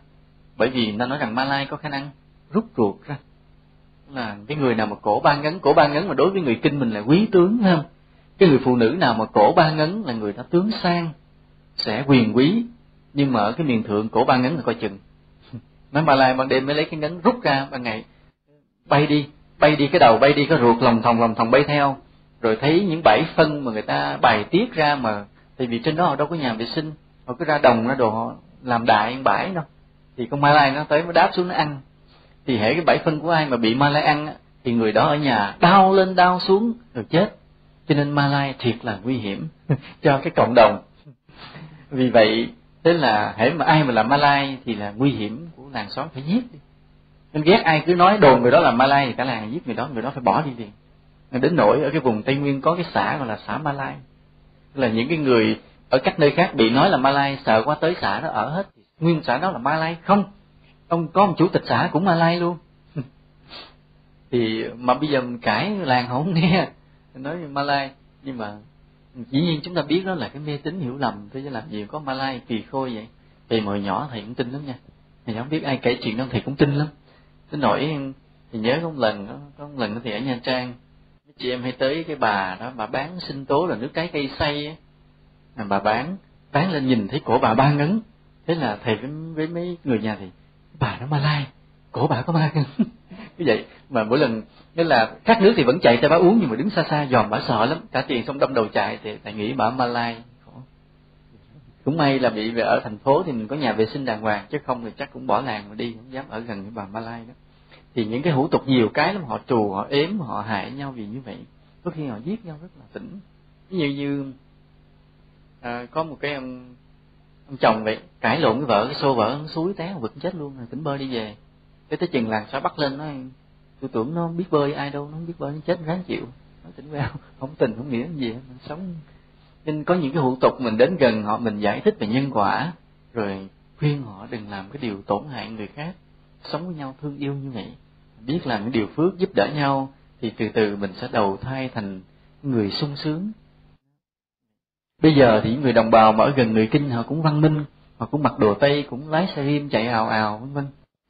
Bởi vì nó nói rằng ma lai có khả năng rút ruột ra. Là cái người nào mà cổ ba ngấn, cổ ba ngấn mà đối với người kinh mình là quý tướng, phải không? Cái người phụ nữ nào mà cổ ba ngấn là người đó tướng sang, sẽ quyền quý. Nhưng mà ở cái miền thượng, cổ ba ngấn là coi chừng. Nói ma lai ban đêm mới lấy cái ngấn rút ra, ban ngày bay đi bay đi cái đầu, bay đi cái ruột, lòng thòng lòng thòng bay theo. Rồi thấy những bãi phân mà người ta bài tiết ra mà, tại vì trên đó họ đâu có nhà vệ sinh, họ cứ ra đồng, ra đồ họ làm đại bãi đâu. Thì con ma lai nó tới nó đáp xuống nó ăn. Thì hễ cái bãi phân của ai mà bị ma lai ăn thì người đó ở nhà đau lên đau xuống, rồi chết. Cho nên ma lai thiệt là nguy hiểm cho cái cộng đồng. Vì vậy, thế là hễ mà ai mà làm ma lai thì là nguy hiểm của làng xóm phải giết đi nên ghét ai cứ nói đồn người đó là Malay thì cả làng giết người đó người đó phải bỏ đi liền đến nỗi ở cái vùng tây nguyên có cái xã gọi là xã Malay. Là những cái người ở các nơi khác bị nói là Malay, sợ qua tới xã nó ở hết. Nguyên xã đó là Malay? Không. Ông có một chủ tịch xã cũng Malay luôn. Thì mà bây giờ mình cãi làng không nghe, nói Malay. Nhưng mà dĩ nhiên chúng ta biết đó là cái mê tín hiểu lầm, thế chứ làm gì có Malay kỳ khôi vậy. Thì hồi nhỏ thầy cũng tin lắm nha. Thầy không biết ai kể chuyện đó, thầy cũng tin lắm đến nỗi thì nhớ có một lần đó, có một lần thì ở nha trang chị em hay tới cái bà đó bà bán sinh tố là nước trái cây xay á. Bà bán bán lên nhìn thấy cổ bà ba ngấn. Thế là thầy với, với mấy người nhà thì bà nó malai cổ bà có ba ngấn như vậy. Mà mỗi lần nghĩa là khát nước thì vẫn chạy tới bà uống nhưng mà đứng xa xa dòm bà sợ lắm. Cả tiền xong đâm đầu chạy thì thầy nghĩ bà malai cũng may là bị về ở thành phố thì mình có nhà vệ sinh đàng hoàng chứ không thì chắc cũng bỏ làng mà đi không dám ở gần cái bà Malai đó. Thì những cái hủ tục nhiều cái lắm họ trù họ ếm họ hại nhau vì như vậy. Có khi họ giết nhau rất là tỉnh. Ví dụ như à, có một cái ông ông chồng vậy cãi lộn với vợ cái xô vợ suối té vực chết luôn rồi tỉnh bơi đi về. Cái tới chừng làng xã bắt lên nói tôi tưởng nó biết bơi ai đâu nó không biết bơi nó chết ráng chịu. Nó tỉnh queo không tình không nghĩa gì hết sống nên có những cái hữu tục mình đến gần họ, mình giải thích về nhân quả, rồi khuyên họ đừng làm cái điều tổn hại người khác, sống với nhau thương yêu như vậy. Biết làm những điều phước giúp đỡ nhau, thì từ từ mình sẽ đầu thai thành người sung sướng. Bây giờ thì những người đồng bào mà ở gần người kinh, họ cũng văn minh, họ cũng mặc đồ tây, cũng lái xe riêng chạy ào ào, vân vân.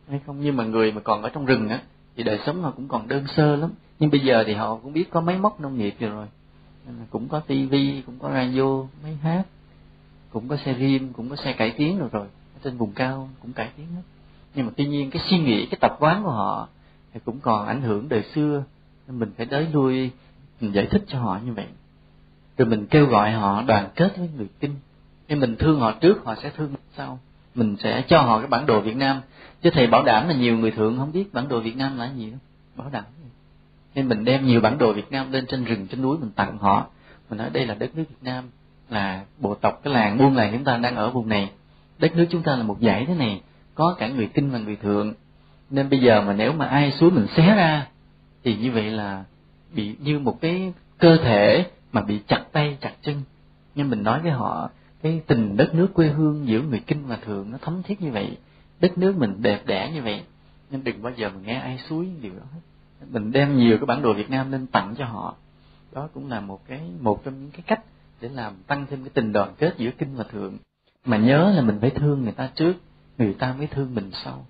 Hay không? Nhưng mà người mà còn ở trong rừng á, thì đời sống họ cũng còn đơn sơ lắm. Nhưng bây giờ thì họ cũng biết có máy móc nông nghiệp rồi cũng có tivi cũng có radio máy hát, cũng có xe riêng cũng có xe cải tiến rồi rồi. Ở trên vùng cao cũng cải tiến hết. Nhưng mà tuy nhiên cái suy nghĩ, cái tập quán của họ thì cũng còn ảnh hưởng đời xưa. Nên mình phải tới lui, mình giải thích cho họ như vậy. Rồi mình kêu gọi họ đoàn kết với người kinh. Nên mình thương họ trước, họ sẽ thương mình sau. Mình sẽ cho họ cái bản đồ Việt Nam. Chứ thầy bảo đảm là nhiều người thượng không biết bản đồ Việt Nam là gì đâu bảo đảm nên mình đem nhiều bản đồ Việt Nam lên trên rừng, trên núi mình tặng họ. Mình nói đây là đất nước Việt Nam, là bộ tộc, cái làng, buôn làng chúng ta đang ở vùng này. Đất nước chúng ta là một dãy thế này, có cả người kinh và người thượng. Nên bây giờ mà nếu mà ai xuống mình xé ra, thì như vậy là bị như một cái cơ thể mà bị chặt tay, chặt chân. Nhưng mình nói với họ, cái tình đất nước quê hương giữa người kinh và thượng nó thấm thiết như vậy. Đất nước mình đẹp đẽ như vậy. Nên đừng bao giờ mình nghe ai suối điều đó hết mình đem nhiều cái bản đồ Việt Nam lên tặng cho họ. Đó cũng là một cái, một trong những cái cách để làm tăng thêm cái tình đoàn kết giữa kinh và thượng. Mà nhớ là mình phải thương người ta trước, người ta mới thương mình sau.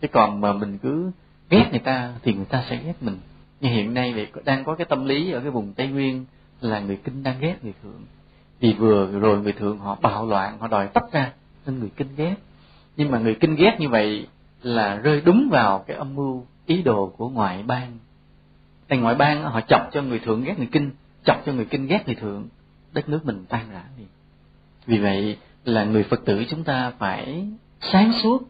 Chứ còn mà mình cứ ghét người ta thì người ta sẽ ghét mình. Như hiện nay thì đang có cái tâm lý ở cái vùng tây nguyên là người kinh đang ghét người thượng. Vì vừa rồi người thượng họ bạo loạn, họ đòi tách ra, nên người kinh ghét. Nhưng mà người kinh ghét như vậy là rơi đúng vào cái âm mưu ý đồ của ngoại bang. Tại ngoại bang họ chọc cho người thượng ghét người kinh, chọc cho người kinh ghét người thượng, đất nước mình tan rã đi. Vì vậy là người phật tử chúng ta phải sáng suốt,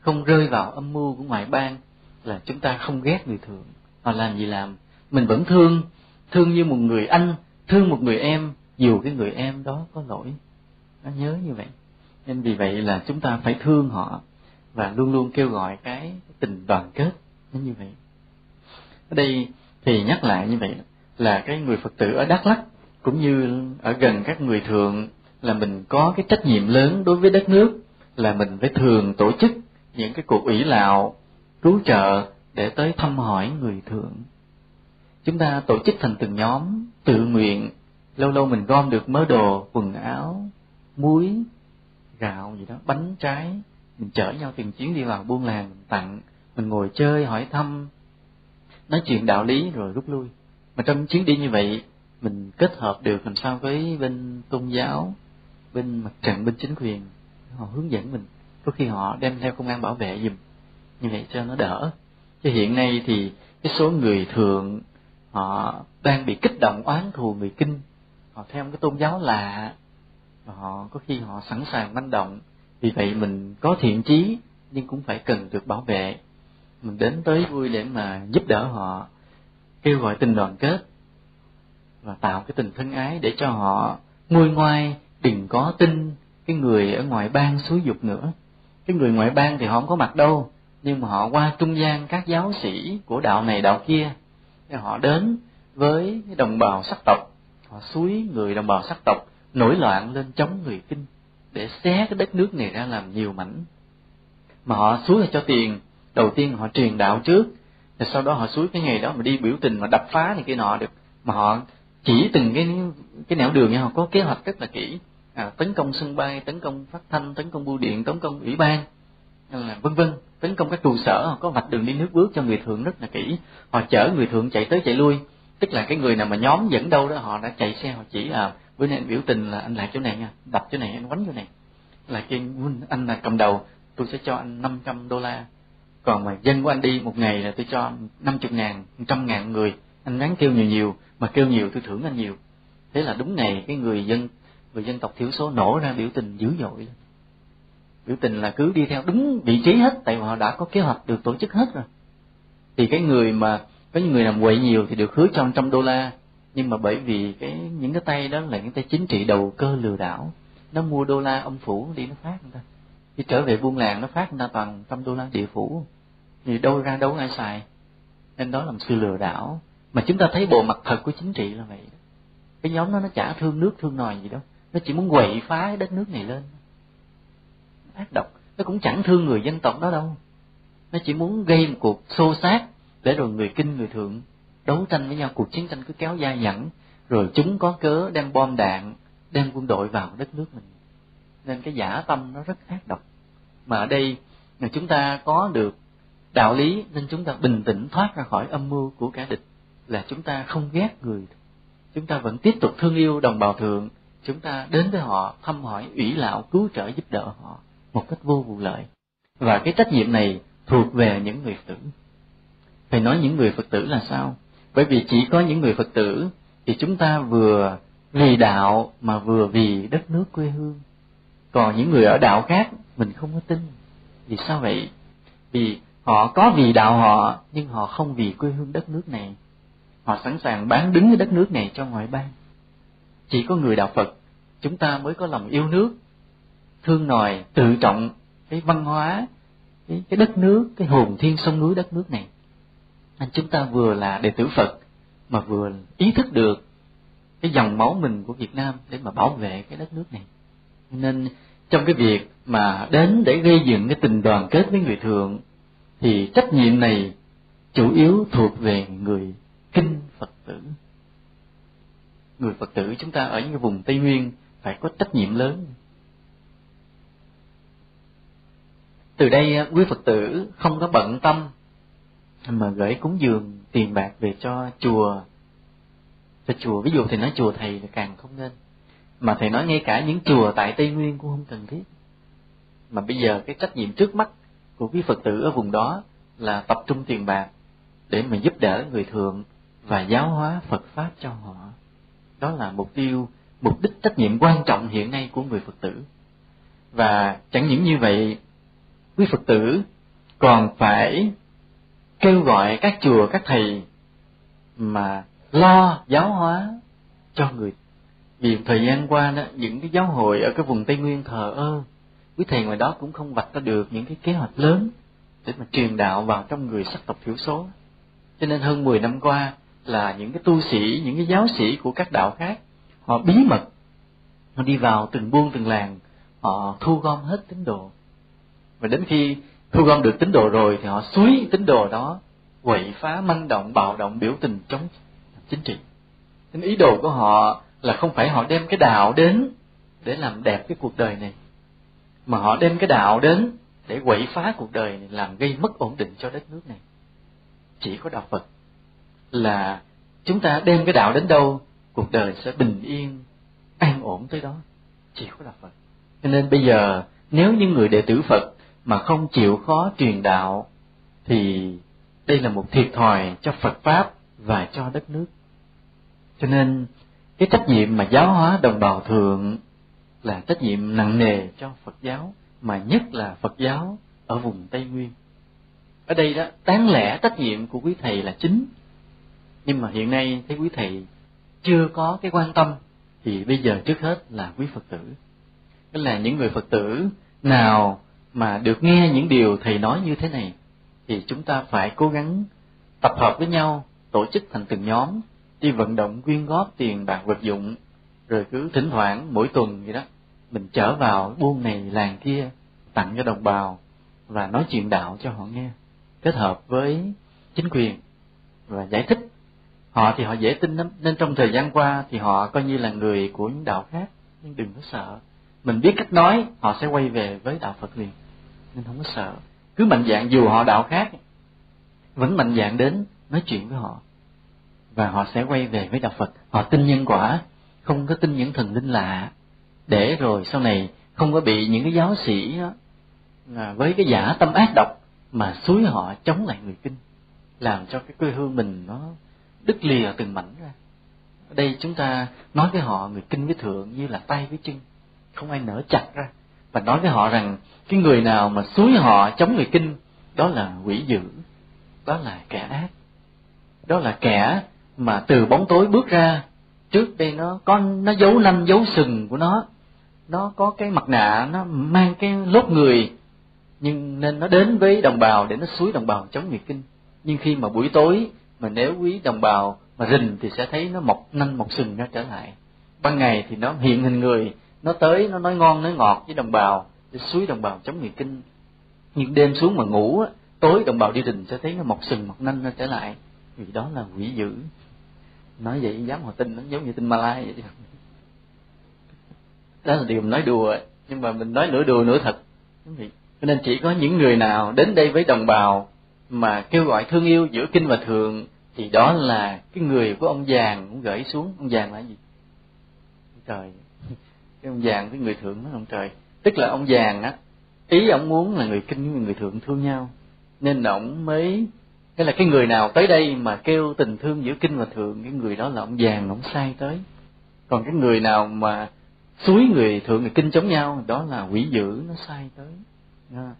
không rơi vào âm mưu của ngoại bang là chúng ta không ghét người thượng. Họ làm gì làm? Mình vẫn thương thương như một người anh, thương một người em, dù cái người em đó có lỗi. Nó nhớ như vậy. Nên vì vậy là chúng ta phải thương họ và luôn luôn kêu gọi cái tình đoàn kết nó như vậy. Ở đây thì nhắc lại như vậy là cái người phật tử ở đắk lắk cũng như ở gần các người thượng là mình có cái trách nhiệm lớn đối với đất nước, là mình phải thường tổ chức những cái cuộc ủy lạo, cứu trợ để tới thăm hỏi người thượng. Chúng ta tổ chức thành từng nhóm, tự nguyện, lâu lâu mình gom được mớ đồ, quần áo, muối, gạo gì đó, bánh trái, mình chở nhau từng chuyến đi vào buôn làng mình tặng mình ngồi chơi, hỏi thăm, nói chuyện đạo lý rồi rút lui. Mà trong chuyến đi như vậy, mình kết hợp được làm sao với bên tôn giáo, bên mặt trận, bên chính quyền. Họ hướng dẫn mình. Có khi họ đem theo công an bảo vệ giùm. Như vậy cho nó đỡ. Chứ hiện nay thì cái số người thường họ đang bị kích động, oán thù người kinh. Họ theo một cái tôn giáo lạ. Và họ có khi họ sẵn sàng manh động. Vì vậy mình có thiện chí, nhưng cũng phải cần được bảo vệ mình đến tới vui để mà giúp đỡ họ, kêu gọi tình đoàn kết và tạo cái tình thân ái để cho họ nguôi ngoai, đừng có tin cái người ở ngoài bang xúi dục nữa. Cái người ngoại bang thì họ không có mặt đâu, nhưng mà họ qua trung gian các giáo sĩ của đạo này đạo kia thì họ đến với đồng bào sắc tộc. Họ suối người đồng bào sắc tộc, nổi loạn lên chống người kinh để xé cái đất nước này ra làm nhiều mảnh. Mà họ suối là cho tiền đầu tiên họ truyền đạo trước rồi sau đó họ suối cái ngày đó mà đi biểu tình mà đập phá này kia nọ được. Mà họ chỉ từng cái cái nẻo đường nha họ có kế hoạch rất là kỹ. À, tấn công sân bay tấn công phát thanh tấn công bưu điện tấn công ủy ban là vân vân. Tấn công các trụ sở họ có vạch đường đi nước bước cho người thượng rất là kỹ. Họ chở người thượng chạy tới chạy lui. Tức là cái người nào mà nhóm dẫn đâu đó họ đã chạy xe họ chỉ à bữa nay anh biểu tình là anh lại chỗ này nha đập chỗ này anh quánh chỗ này. Là cái anh là cầm đầu tôi sẽ cho anh 500 đô la còn mà dân của anh đi một ngày là tôi cho 50 ngàn, trăm ngàn người. Anh ráng kêu nhiều nhiều mà kêu nhiều tôi thưởng anh nhiều. Thế là đúng ngày cái người dân người dân tộc thiểu số nổ ra biểu tình dữ dội. Biểu tình là cứ đi theo đúng vị trí hết tại họ đã có kế hoạch được tổ chức hết rồi. Thì cái người mà có những người làm quậy nhiều thì được hứa cho trăm đô la. Nhưng mà bởi vì cái những cái tay đó là những tay chính trị đầu cơ lừa đảo. Nó mua đô la ông phủ đi nó phát người ta. Khi trở về buôn làng nó phát người ta toàn trăm đô la địa phủ thì đâu ra đâu ai xài. Nên đó là một sự lừa đảo. Mà chúng ta thấy bộ mặt thật của chính trị là vậy cái nhóm đó nó chả thương nước, thương nòi gì đâu. Nó chỉ muốn quậy phá cái đất nước này lên. Ác độc. Nó cũng chẳng thương người dân tộc đó đâu. Nó chỉ muốn gây một cuộc xô xát để rồi người kinh, người thượng đấu tranh với nhau. Cuộc chiến tranh cứ kéo dài dẳng. Rồi chúng có cớ đem bom đạn, đem quân đội vào đất nước mình. Nên cái giả tâm nó rất ác độc. Mà ở đây là chúng ta có được đạo lý nên chúng ta bình tĩnh thoát ra khỏi âm mưu của kẻ địch là chúng ta không ghét người. Chúng ta vẫn tiếp tục thương yêu đồng bào thượng. Chúng ta đến với họ, thăm hỏi, ủy lạo cứu trợ, giúp đỡ họ một cách vô vụ lợi. Và cái trách nhiệm này thuộc về những người phật tử. Phải nói những người phật tử là sao? Bởi vì chỉ có những người phật tử thì chúng ta vừa vì đạo mà vừa vì đất nước quê hương. Còn những người ở đạo khác mình không có tin. Vì sao vậy? Vì họ có vì đạo họ nhưng họ không vì quê hương đất nước này. Họ sẵn sàng bán đứng cái đất nước này cho ngoại bang. Chỉ có người đạo phật chúng ta mới có lòng yêu nước thương nòi tự trọng cái văn hóa cái, cái đất nước cái hồn thiên sông núi đất nước này. Anh chúng ta vừa là đệ tử phật mà vừa ý thức được cái dòng máu mình của việt nam để mà bảo vệ cái đất nước này. Nên trong cái việc mà đến để gây dựng cái tình đoàn kết với người thượng thì trách nhiệm này chủ yếu thuộc về người kinh phật tử. Người phật tử chúng ta ở những cái vùng tây nguyên phải có trách nhiệm lớn. Từ đây à, quý phật tử không có bận tâm mà gửi cúng dường, tiền bạc về cho chùa. Cho chùa, ví dụ thì nói chùa thầy là càng không nên. Mà thầy nói ngay cả những chùa tại tây nguyên cũng không cần thiết. Mà bây giờ cái trách nhiệm trước mắt của quý phật tử ở vùng đó là tập trung tiền bạc để mà giúp đỡ người thường và giáo hóa phật pháp cho họ. Đó là mục tiêu, mục đích, trách nhiệm quan trọng hiện nay của người phật tử. Và chẳng những như vậy, quý phật tử còn phải kêu gọi các chùa, các thầy mà lo giáo hóa cho người. Vì thời gian qua đó, những cái giáo hội ở cái vùng tây nguyên thờ ơ quý thầy ngoài đó cũng không vạch ra được những cái kế hoạch lớn để mà truyền đạo vào trong người sắc tộc thiểu số. Cho nên hơn 10 năm qua là những cái tu sĩ, những cái giáo sĩ của các đạo khác, họ bí mật, họ đi vào từng buôn từng làng, họ thu gom hết tín đồ. Và đến khi thu gom được tín đồ rồi thì họ suối tín đồ đó, quậy phá, manh động, bạo động, biểu tình, chống chính trị. Nên ý đồ của họ là không phải họ đem cái đạo đến để làm đẹp cái cuộc đời này mà họ đem cái đạo đến để quậy phá cuộc đời này làm gây mất ổn định cho đất nước này. Chỉ có đạo phật là chúng ta đem cái đạo đến đâu, cuộc đời sẽ bình yên, an ổn tới đó. Chỉ có đạo phật. Cho nên bây giờ, nếu những người đệ tử phật mà không chịu khó truyền đạo, thì đây là một thiệt thòi cho phật pháp và cho đất nước. Cho nên, cái trách nhiệm mà giáo hóa đồng bào thượng là trách nhiệm nặng nề cho phật giáo, mà nhất là phật giáo ở vùng tây nguyên. Ở đây đó, đáng lẽ trách nhiệm của quý thầy là chính. Nhưng mà hiện nay thấy quý thầy chưa có cái quan tâm, thì bây giờ trước hết là quý phật tử. Tức là những người phật tử nào mà được nghe những điều thầy nói như thế này, thì chúng ta phải cố gắng tập hợp với nhau, tổ chức thành từng nhóm, đi vận động quyên góp tiền bạc vật dụng rồi cứ thỉnh thoảng mỗi tuần gì đó, mình trở vào buôn này làng kia, tặng cho đồng bào và nói chuyện đạo cho họ nghe, kết hợp với chính quyền và giải thích. Họ thì họ dễ tin lắm, nên trong thời gian qua thì họ coi như là người của những đạo khác, nhưng đừng có sợ. Mình biết cách nói, họ sẽ quay về với đạo phật liền, nên không có sợ. Cứ mạnh dạng dù họ đạo khác, vẫn mạnh dạng đến nói chuyện với họ, và họ sẽ quay về với đạo phật. Họ tin nhân quả không có tin những thần linh lạ. Để rồi sau này không có bị những cái giáo sĩ đó, à, với cái giả tâm ác độc mà suối họ chống lại người kinh làm cho cái quê hương mình nó đứt lìa từng mảnh ra. Ở đây chúng ta nói với họ người kinh với thượng như là tay với chân không ai nở chặt ra. Và nói với họ rằng cái người nào mà suối họ chống người kinh đó là quỷ dữ đó là kẻ ác đó là kẻ mà từ bóng tối bước ra trước đây nó có, nó giấu năm giấu sừng của nó. Nó có cái mặt nạ, nó mang cái lốt người. Nhưng nên nó đến với đồng bào để nó suối đồng bào chống nguyệt kinh. Nhưng khi mà buổi tối mà nếu quý đồng bào mà rình thì sẽ thấy nó mọc nanh, mọc sừng nó trở lại. Ban ngày thì nó hiện hình người. Nó tới, nó nói ngon, nói ngọt với đồng bào để suối đồng bào chống nguyệt kinh. Nhưng đêm xuống mà ngủ tối đồng bào đi rình sẽ thấy nó mọc sừng, mọc nanh, nó trở lại. Vì đó là quỷ dữ nói vậy dám họ tin, nó giống như tin malai vậy đó. Là điều mình nói đùa, nhưng mà mình nói nửa đùa nửa thật. Cho nên chỉ có những người nào đến đây với đồng bào mà kêu gọi thương yêu giữa kinh và thường, thì đó là cái người của ông vàng cũng gửi xuống. Ông vàng là gì? Trời. Cái ông vàng với người thượng đó, ông trời. Tức là ông vàng á, ý ông muốn là người kinh với người thượng thương nhau. Nên ông mới cái là cái người nào tới đây mà kêu tình thương giữa kinh và thượng, cái người đó là ông vàng, ông sai tới. Còn cái người nào mà suối người thượng, người kinh chống nhau, đó là quỷ dữ, nó sai tới. À.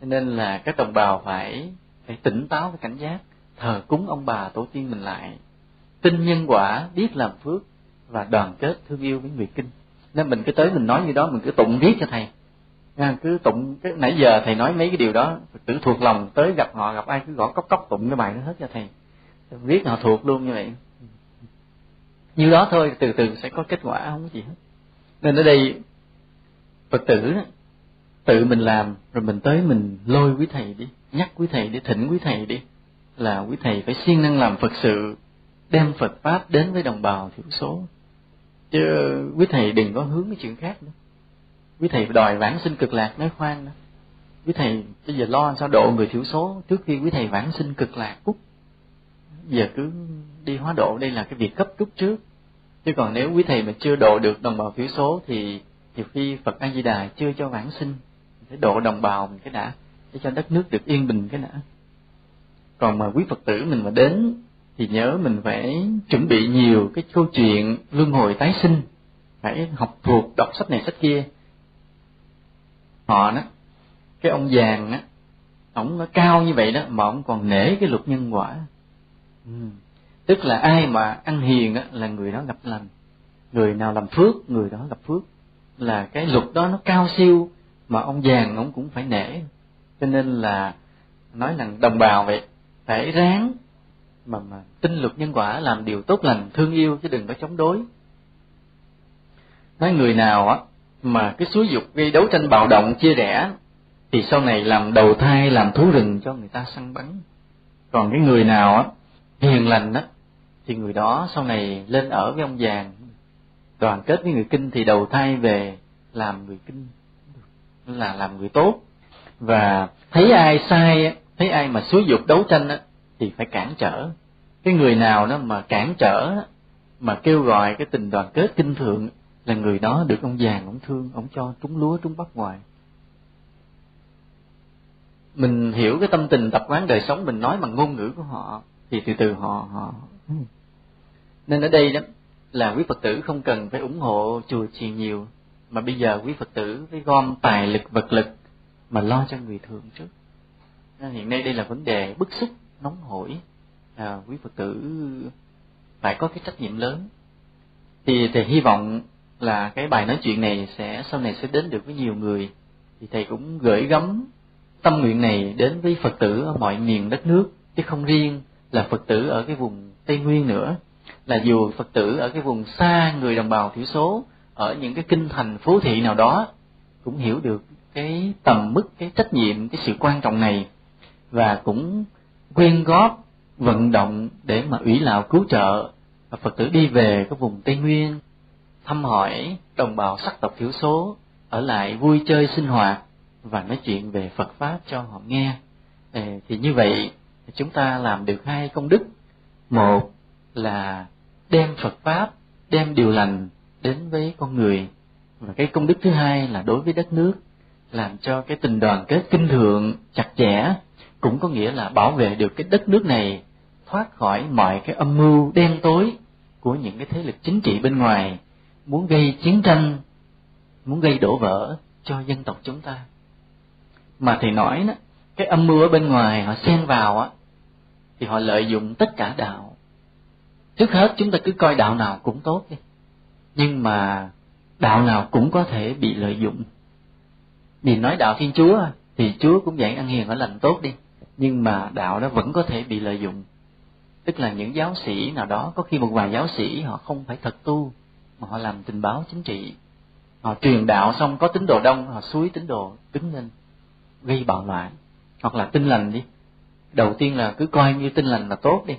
nên là các đồng bào phải phải tỉnh táo và cảnh giác. Thờ cúng ông bà tổ tiên mình lại. Tin nhân quả, biết làm phước và đoàn kết thương yêu với người kinh. Nên mình cứ tới mình nói như đó, mình cứ tụng viết cho thầy à, cứ tụng cái nãy giờ thầy nói mấy cái điều đó phật tử thuộc lòng tới gặp họ gặp ai cứ gõ cốc cốc tụng cái bài đó hết cho thầy. Viết họ thuộc luôn như vậy. Như đó thôi từ từ sẽ có kết quả không có gì hết. Nên ở đây phật tử tự mình làm rồi mình tới mình lôi quý thầy đi nhắc quý thầy để thỉnh quý thầy đi là quý thầy phải siêng năng làm phật sự đem phật pháp đến với đồng bào thiểu số. Chứ quý thầy đừng có hướng cái chuyện khác nữa quý thầy đòi vãng sinh cực lạc nói khoan đó. Quý thầy, bây giờ lo sao độ người thiểu số? Trước khi quý thầy vãng sinh cực lạc cúc giờ cứ đi hóa độ, đây là cái việc cấp rút trước. Chứ còn nếu quý thầy mà chưa độ được đồng bào thiểu số thì, nhiều khi phật a di đà chưa cho vãng sinh. Phải độ đồng bào mình cái đã, để cho đất nước được yên bình cái đã. Còn mà quý phật tử mình mà đến thì nhớ mình phải chuẩn bị nhiều cái câu chuyện luân hồi tái sinh, phải học thuộc đọc sách này sách kia họ đó cái ông vàng á ổng nó cao như vậy đó mà ổng còn nể cái luật nhân quả. Ừ. tức là ai mà ăn hiền á, là người đó gặp lành người nào làm phước người đó gặp phước. Là cái luật đó nó cao siêu mà ông vàng ông cũng phải nể. Cho nên là nói rằng đồng bào vậy phải ráng mà mà tin luật nhân quả làm điều tốt lành thương yêu chứ đừng có chống đối. Nói người nào á mà cái xúi dục gây đấu tranh bạo động, chia rẽ, thì sau này làm đầu thai, làm thú rừng cho người ta săn bắn. Còn cái người nào á, hiền lành á, thì người đó sau này lên ở với ông vàng đoàn kết với người kinh thì đầu thai về làm người kinh, là làm người tốt. Và thấy ai sai thấy ai mà xúi dục đấu tranh á, thì phải cản trở. Cái người nào đó mà cản trở mà kêu gọi cái tình đoàn kết kinh thượng là người đó được ông vàng ông thương ông cho trúng lúa trúng bắp ngoài mình hiểu cái tâm tình tập quán đời sống mình nói bằng ngôn ngữ của họ thì từ từ họ họ ừ. nên ở đây đó là quý phật tử không cần phải ủng hộ chùa chiền nhiều mà bây giờ quý phật tử phải gom tài lực vật lực mà lo cho người thường trước. Nên hiện nay đây là vấn đề bức xúc nóng hổi. À, quý phật tử phải có cái trách nhiệm lớn. Thì thì hy vọng là cái bài nói chuyện này sẽ, sau này sẽ đến được với nhiều người. Thì thầy cũng gửi gắm tâm nguyện này đến với phật tử ở mọi miền đất nước, chứ không riêng là phật tử ở cái vùng tây nguyên nữa. Là dù phật tử ở cái vùng xa người đồng bào thiểu số, ở những cái kinh thành phố thị nào đó, cũng hiểu được cái tầm mức, cái trách nhiệm, cái sự quan trọng này. Và cũng quyên góp, vận động để mà ủy lạo cứu trợ và phật tử đi về cái vùng tây nguyên thăm hỏi đồng bào sắc tộc thiểu số ở lại vui chơi sinh hoạt và nói chuyện về Phật pháp cho họ nghe. Thì như vậy chúng ta làm được hai công đức. Một là đem Phật pháp, đem điều lành đến với con người. Và cái công đức thứ hai là đối với đất nước, làm cho cái tình đoàn kết kinh thượng chặt chẽ cũng có nghĩa là bảo vệ được cái đất nước này, thoát khỏi mọi cái âm mưu đen tối của những cái thế lực chính trị bên ngoài muốn gây chiến tranh, muốn gây đổ vỡ cho dân tộc chúng ta. Mà thầy nói đó, cái âm mưu ở bên ngoài họ xen vào á, thì họ lợi dụng tất cả đạo. Trước hết chúng ta cứ coi đạo nào cũng tốt đi. Nhưng mà đạo nào cũng có thể bị lợi dụng. Vì nói đạo thiên chúa thì chúa cũng dạy ăn hiền ở lành tốt đi. Nhưng mà đạo đó vẫn có thể bị lợi dụng. Tức là những giáo sĩ nào đó, có khi một vài giáo sĩ họ không phải thật tu mà họ làm tình báo chính trị. Họ truyền đạo xong có tín đồ đông, họ suối tín đồ đứng lên, gây bạo loạn. Hoặc là tin lành đi. Đầu tiên là cứ coi như tin lành là tốt đi.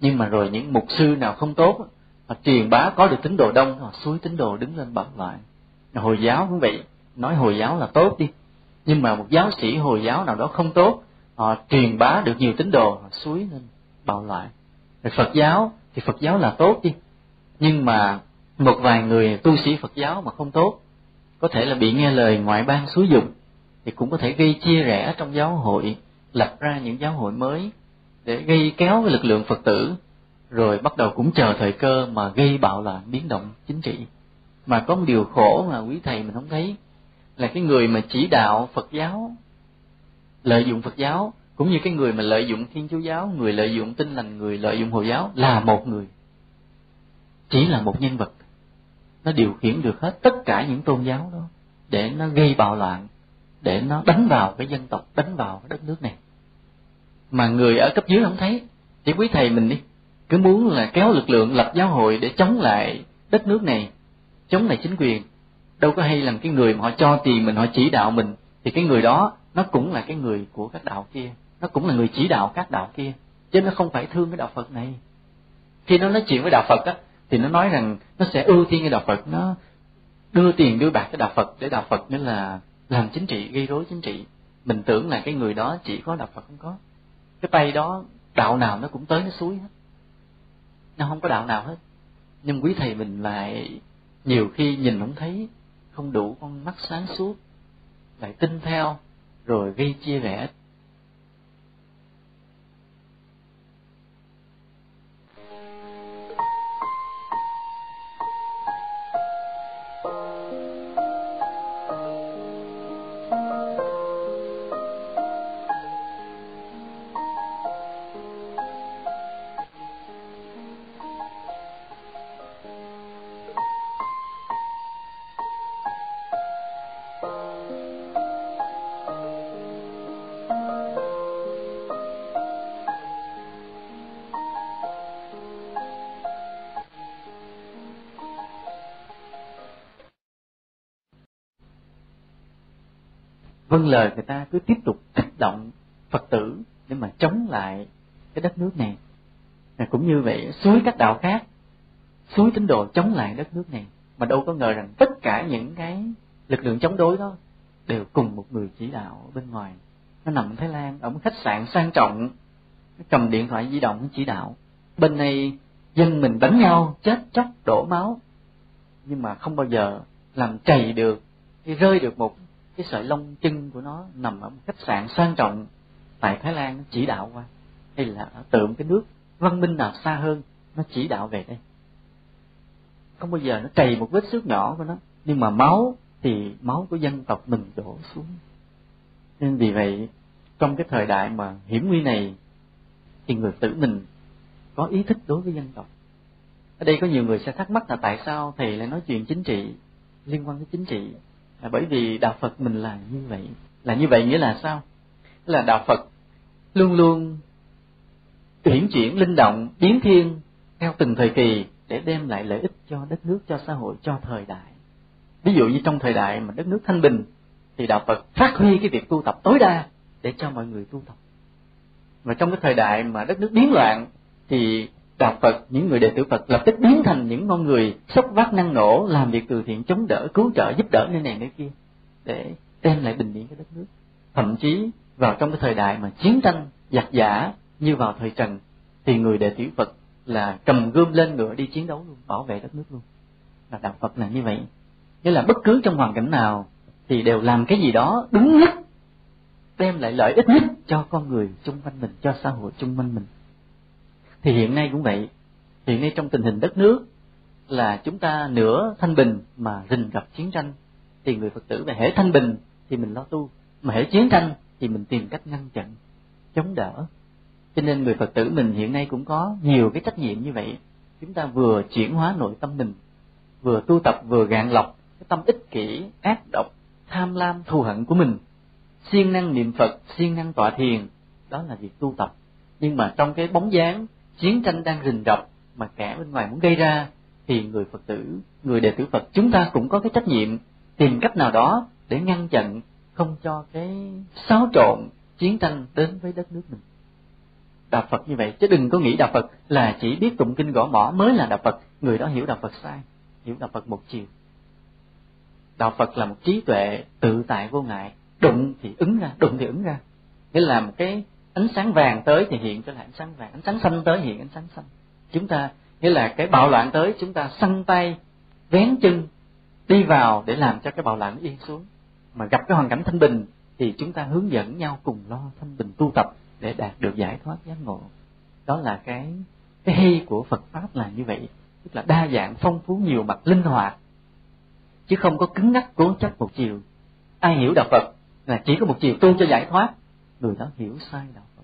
Nhưng mà rồi những mục sư nào không tốt, họ truyền bá có được tín đồ đông, họ suối tín đồ đứng lên bạo loạn. Hồi giáo cũng vậy, nói hồi giáo là tốt đi. Nhưng mà một giáo sĩ hồi giáo nào đó không tốt, họ truyền bá được nhiều tín đồ, họ suối lên bạo loạn. Rồi phật giáo thì phật giáo là tốt đi. Nhưng mà một vài người tu sĩ phật giáo mà không tốt, có thể là bị nghe lời ngoại bang xúi dục, thì cũng có thể gây chia rẽ trong giáo hội, lập ra những giáo hội mới để gây kéo lực lượng phật tử, rồi bắt đầu cũng chờ thời cơ mà gây bạo loạn biến động chính trị. Mà có một điều khổ mà quý thầy mình không thấy, là cái người mà chỉ đạo phật giáo, lợi dụng phật giáo, cũng như cái người mà lợi dụng thiên chúa giáo, người lợi dụng tinh lành, người lợi dụng hồi giáo là một người. Chỉ là một nhân vật nó điều khiển được hết tất cả những tôn giáo đó để nó gây bạo loạn, để nó đánh vào cái dân tộc, đánh vào cái đất nước này. Mà người ở cấp dưới không thấy. Chỉ quý thầy mình đi, cứ muốn là kéo lực lượng lập giáo hội để chống lại đất nước này, chống lại chính quyền. Đâu có hay làm cái người mà họ cho tiền mình, họ chỉ đạo mình, thì cái người đó nó cũng là cái người của các đạo kia, nó cũng là người chỉ đạo các đạo kia. Chứ nó không phải thương cái đạo phật này. Khi nó nói chuyện với đạo phật á thì nó nói rằng nó sẽ ưu tiên cái đạo phật. Nó đưa tiền, đưa bạc cái đạo phật để đạo phật nghĩa là làm chính trị, gây rối chính trị. Mình tưởng là cái người đó chỉ có đạo phật không có. Cái tay đó, đạo nào nó cũng tới, nó suối hết. Nó không có đạo nào hết. Nhưng quý thầy mình lại nhiều khi nhìn không thấy, không đủ con mắt sáng suốt, lại tin theo, rồi gây chia rẽ. Vâng lời người ta cứ tiếp tục kích động phật tử để mà chống lại cái đất nước này. À, cũng như vậy suối các đạo khác suối tín đồ chống lại đất nước này. Mà đâu có ngờ rằng tất cả những cái lực lượng chống đối đó đều cùng một người chỉ đạo bên ngoài. Nó nằm ở thái lan ở một khách sạn sang trọng. Nó cầm điện thoại di động chỉ đạo. Bên này dân mình đánh nhau chết chóc đổ máu. Nhưng mà không bao giờ làm chày được rơi được một cái sợi lông chân của nó nằm ở một khách sạn sang trọng tại Thái Lan chỉ đạo qua. Hay là ở tượng cái nước văn minh nào xa hơn, nó chỉ đạo về đây. Không bao giờ nó chảy một vết xước nhỏ của nó, nhưng mà máu thì máu của dân tộc mình đổ xuống. Nên vì vậy, trong cái thời đại mà hiểm nguy này, thì người tử mình có ý thức đối với dân tộc. Ở đây có nhiều người sẽ thắc mắc là tại sao thầy lại nói chuyện chính trị, liên quan tới chính trị? Bởi vì đạo phật mình là như vậy. Là như vậy nghĩa là sao? Là đạo phật luôn luôn chuyển chuyển, linh động, biến thiên theo từng thời kỳ để đem lại lợi ích cho đất nước, cho xã hội, cho thời đại. Ví dụ như trong thời đại mà đất nước thanh bình, thì đạo phật phát huy cái việc tu tập tối đa để cho mọi người tu tập. Và trong cái thời đại mà đất nước biến loạn, thì đạo Phật, những người đệ tử Phật lập tức biến thành những con người sốc vác năng nổ, làm việc từ thiện chống đỡ, cứu trợ, giúp đỡ nơi này nơi kia để đem lại bình yên cho đất nước. Thậm chí vào trong cái thời đại mà chiến tranh giặc giả như vào thời Trần thì người đệ tử Phật là cầm gươm lên ngựa đi chiến đấu luôn, bảo vệ đất nước luôn. Là đạo Phật là như vậy. Nghĩa là bất cứ trong hoàn cảnh nào thì đều làm cái gì đó đúng nhất đem lại lợi ích nhất cho con người chung quanh mình, cho xã hội chung quanh mình thì hiện nay cũng vậy. Hiện nay trong tình hình đất nước là chúng ta nửa thanh bình mà rình gặp chiến tranh, thì người phật tử về hễ thanh bình thì mình lo tu, mà hễ chiến tranh thì mình tìm cách ngăn chặn, chống đỡ. Cho nên người phật tử mình hiện nay cũng có nhiều cái trách nhiệm như vậy. Chúng ta vừa chuyển hóa nội tâm mình, vừa tu tập, vừa gạn lọc, cái tâm ích kỷ, ác độc, tham lam, thù hận của mình. Siêng năng niệm phật, siêng năng tọa thiền, đó là việc tu tập. Nhưng mà trong cái bóng dáng chiến tranh đang rình rập mà kẻ bên ngoài muốn gây ra, thì người phật tử, người đệ tử phật chúng ta cũng có cái trách nhiệm tìm cách nào đó để ngăn chặn, không cho cái xáo trộn chiến tranh đến với đất nước mình. Đạo phật như vậy, chứ đừng có nghĩ đạo phật là chỉ biết tụng kinh gõ mỏ mới là đạo phật. Người đó hiểu đạo phật sai, hiểu đạo phật một chiều. Đạo phật là một trí tuệ tự tại vô ngại. Đụng thì ứng ra, đụng thì ứng ra. Nghĩa là một cái ánh sáng vàng tới thì hiện trở lại ánh sáng vàng, ánh sáng xanh tới hiện ánh sáng xanh. Chúng ta, nghĩa là cái bạo loạn tới, chúng ta săn tay, vén chân đi vào để làm cho cái bạo loạn yên xuống. Mà gặp cái hoàn cảnh thanh bình thì chúng ta hướng dẫn nhau cùng lo thanh bình tu tập để đạt được giải thoát giác ngộ. Đó là cái cái hay của Phật pháp là như vậy. Tức là đa dạng, phong phú, nhiều mặt, linh hoạt. Chứ không có cứng ngắc cố chấp một chiều. Ai hiểu đạo Phật là chỉ có một chiều tu cho giải thoát người đó hiểu sai đạo Phật.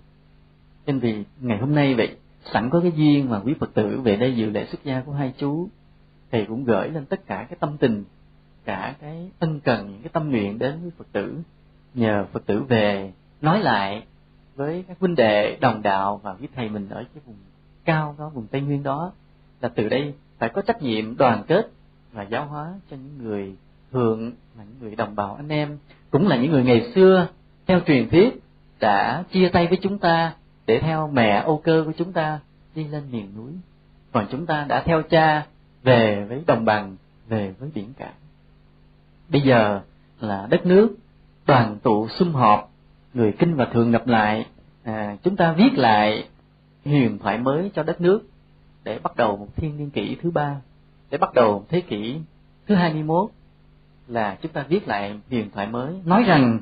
Nên vì ngày hôm nay vậy, sẵn có cái duyên mà quý Phật tử về đây dự lễ xuất gia của hai chú thầy cũng gửi lên tất cả cái tâm tình, cả cái ân cần, những cái tâm nguyện đến với Phật tử, nhờ Phật tử về nói lại với các huynh đệ đồng đạo và với thầy mình ở cái vùng cao đó, vùng tây nguyên đó, là từ đây phải có trách nhiệm đoàn kết và giáo hóa cho những người thường là những người đồng bào anh em, cũng là những người ngày xưa theo truyền thuyết đã chia tay với chúng ta để theo mẹ ô Cơ của chúng ta đi lên miền núi. Còn chúng ta đã theo cha về với đồng bằng, về với biển cả. Bây giờ là đất nước đoàn tụ sum họp, người kinh và thường gặp lại, à, chúng ta viết lại huyền thoại mới cho đất nước để bắt đầu một thiên niên kỷ thứ ba, để bắt đầu thế kỷ thứ hai mươi 21 là chúng ta viết lại huyền thoại mới nói rằng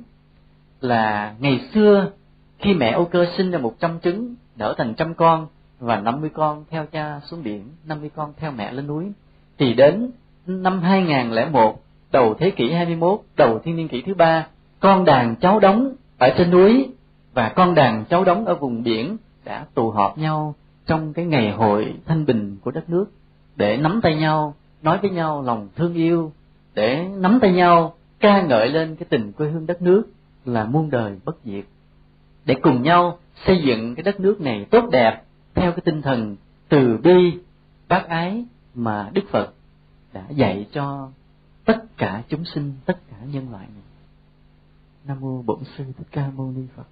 là ngày xưa khi mẹ Âu Cơ sinh ra một trăm trứng nở thành trăm con và năm mươi con theo cha xuống biển, năm mươi con theo mẹ lên núi, thì đến năm 2001, đầu thế kỷ 21, đầu thiên niên kỷ thứ ba, con đàn cháu đóng ở trên núi và con đàn cháu đóng ở vùng biển đã tụ họp nhau trong cái ngày hội thanh bình của đất nước để nắm tay nhau, nói với nhau lòng thương yêu, để nắm tay nhau ca ngợi lên cái tình quê hương đất nước là muôn đời bất diệt. Để cùng nhau xây dựng cái đất nước này tốt đẹp theo cái tinh thần từ bi, bác ái mà đức phật đã dạy cho tất cả chúng sinh, tất cả nhân loại này. Nam mô bổn sư thích ca mâu ni phật.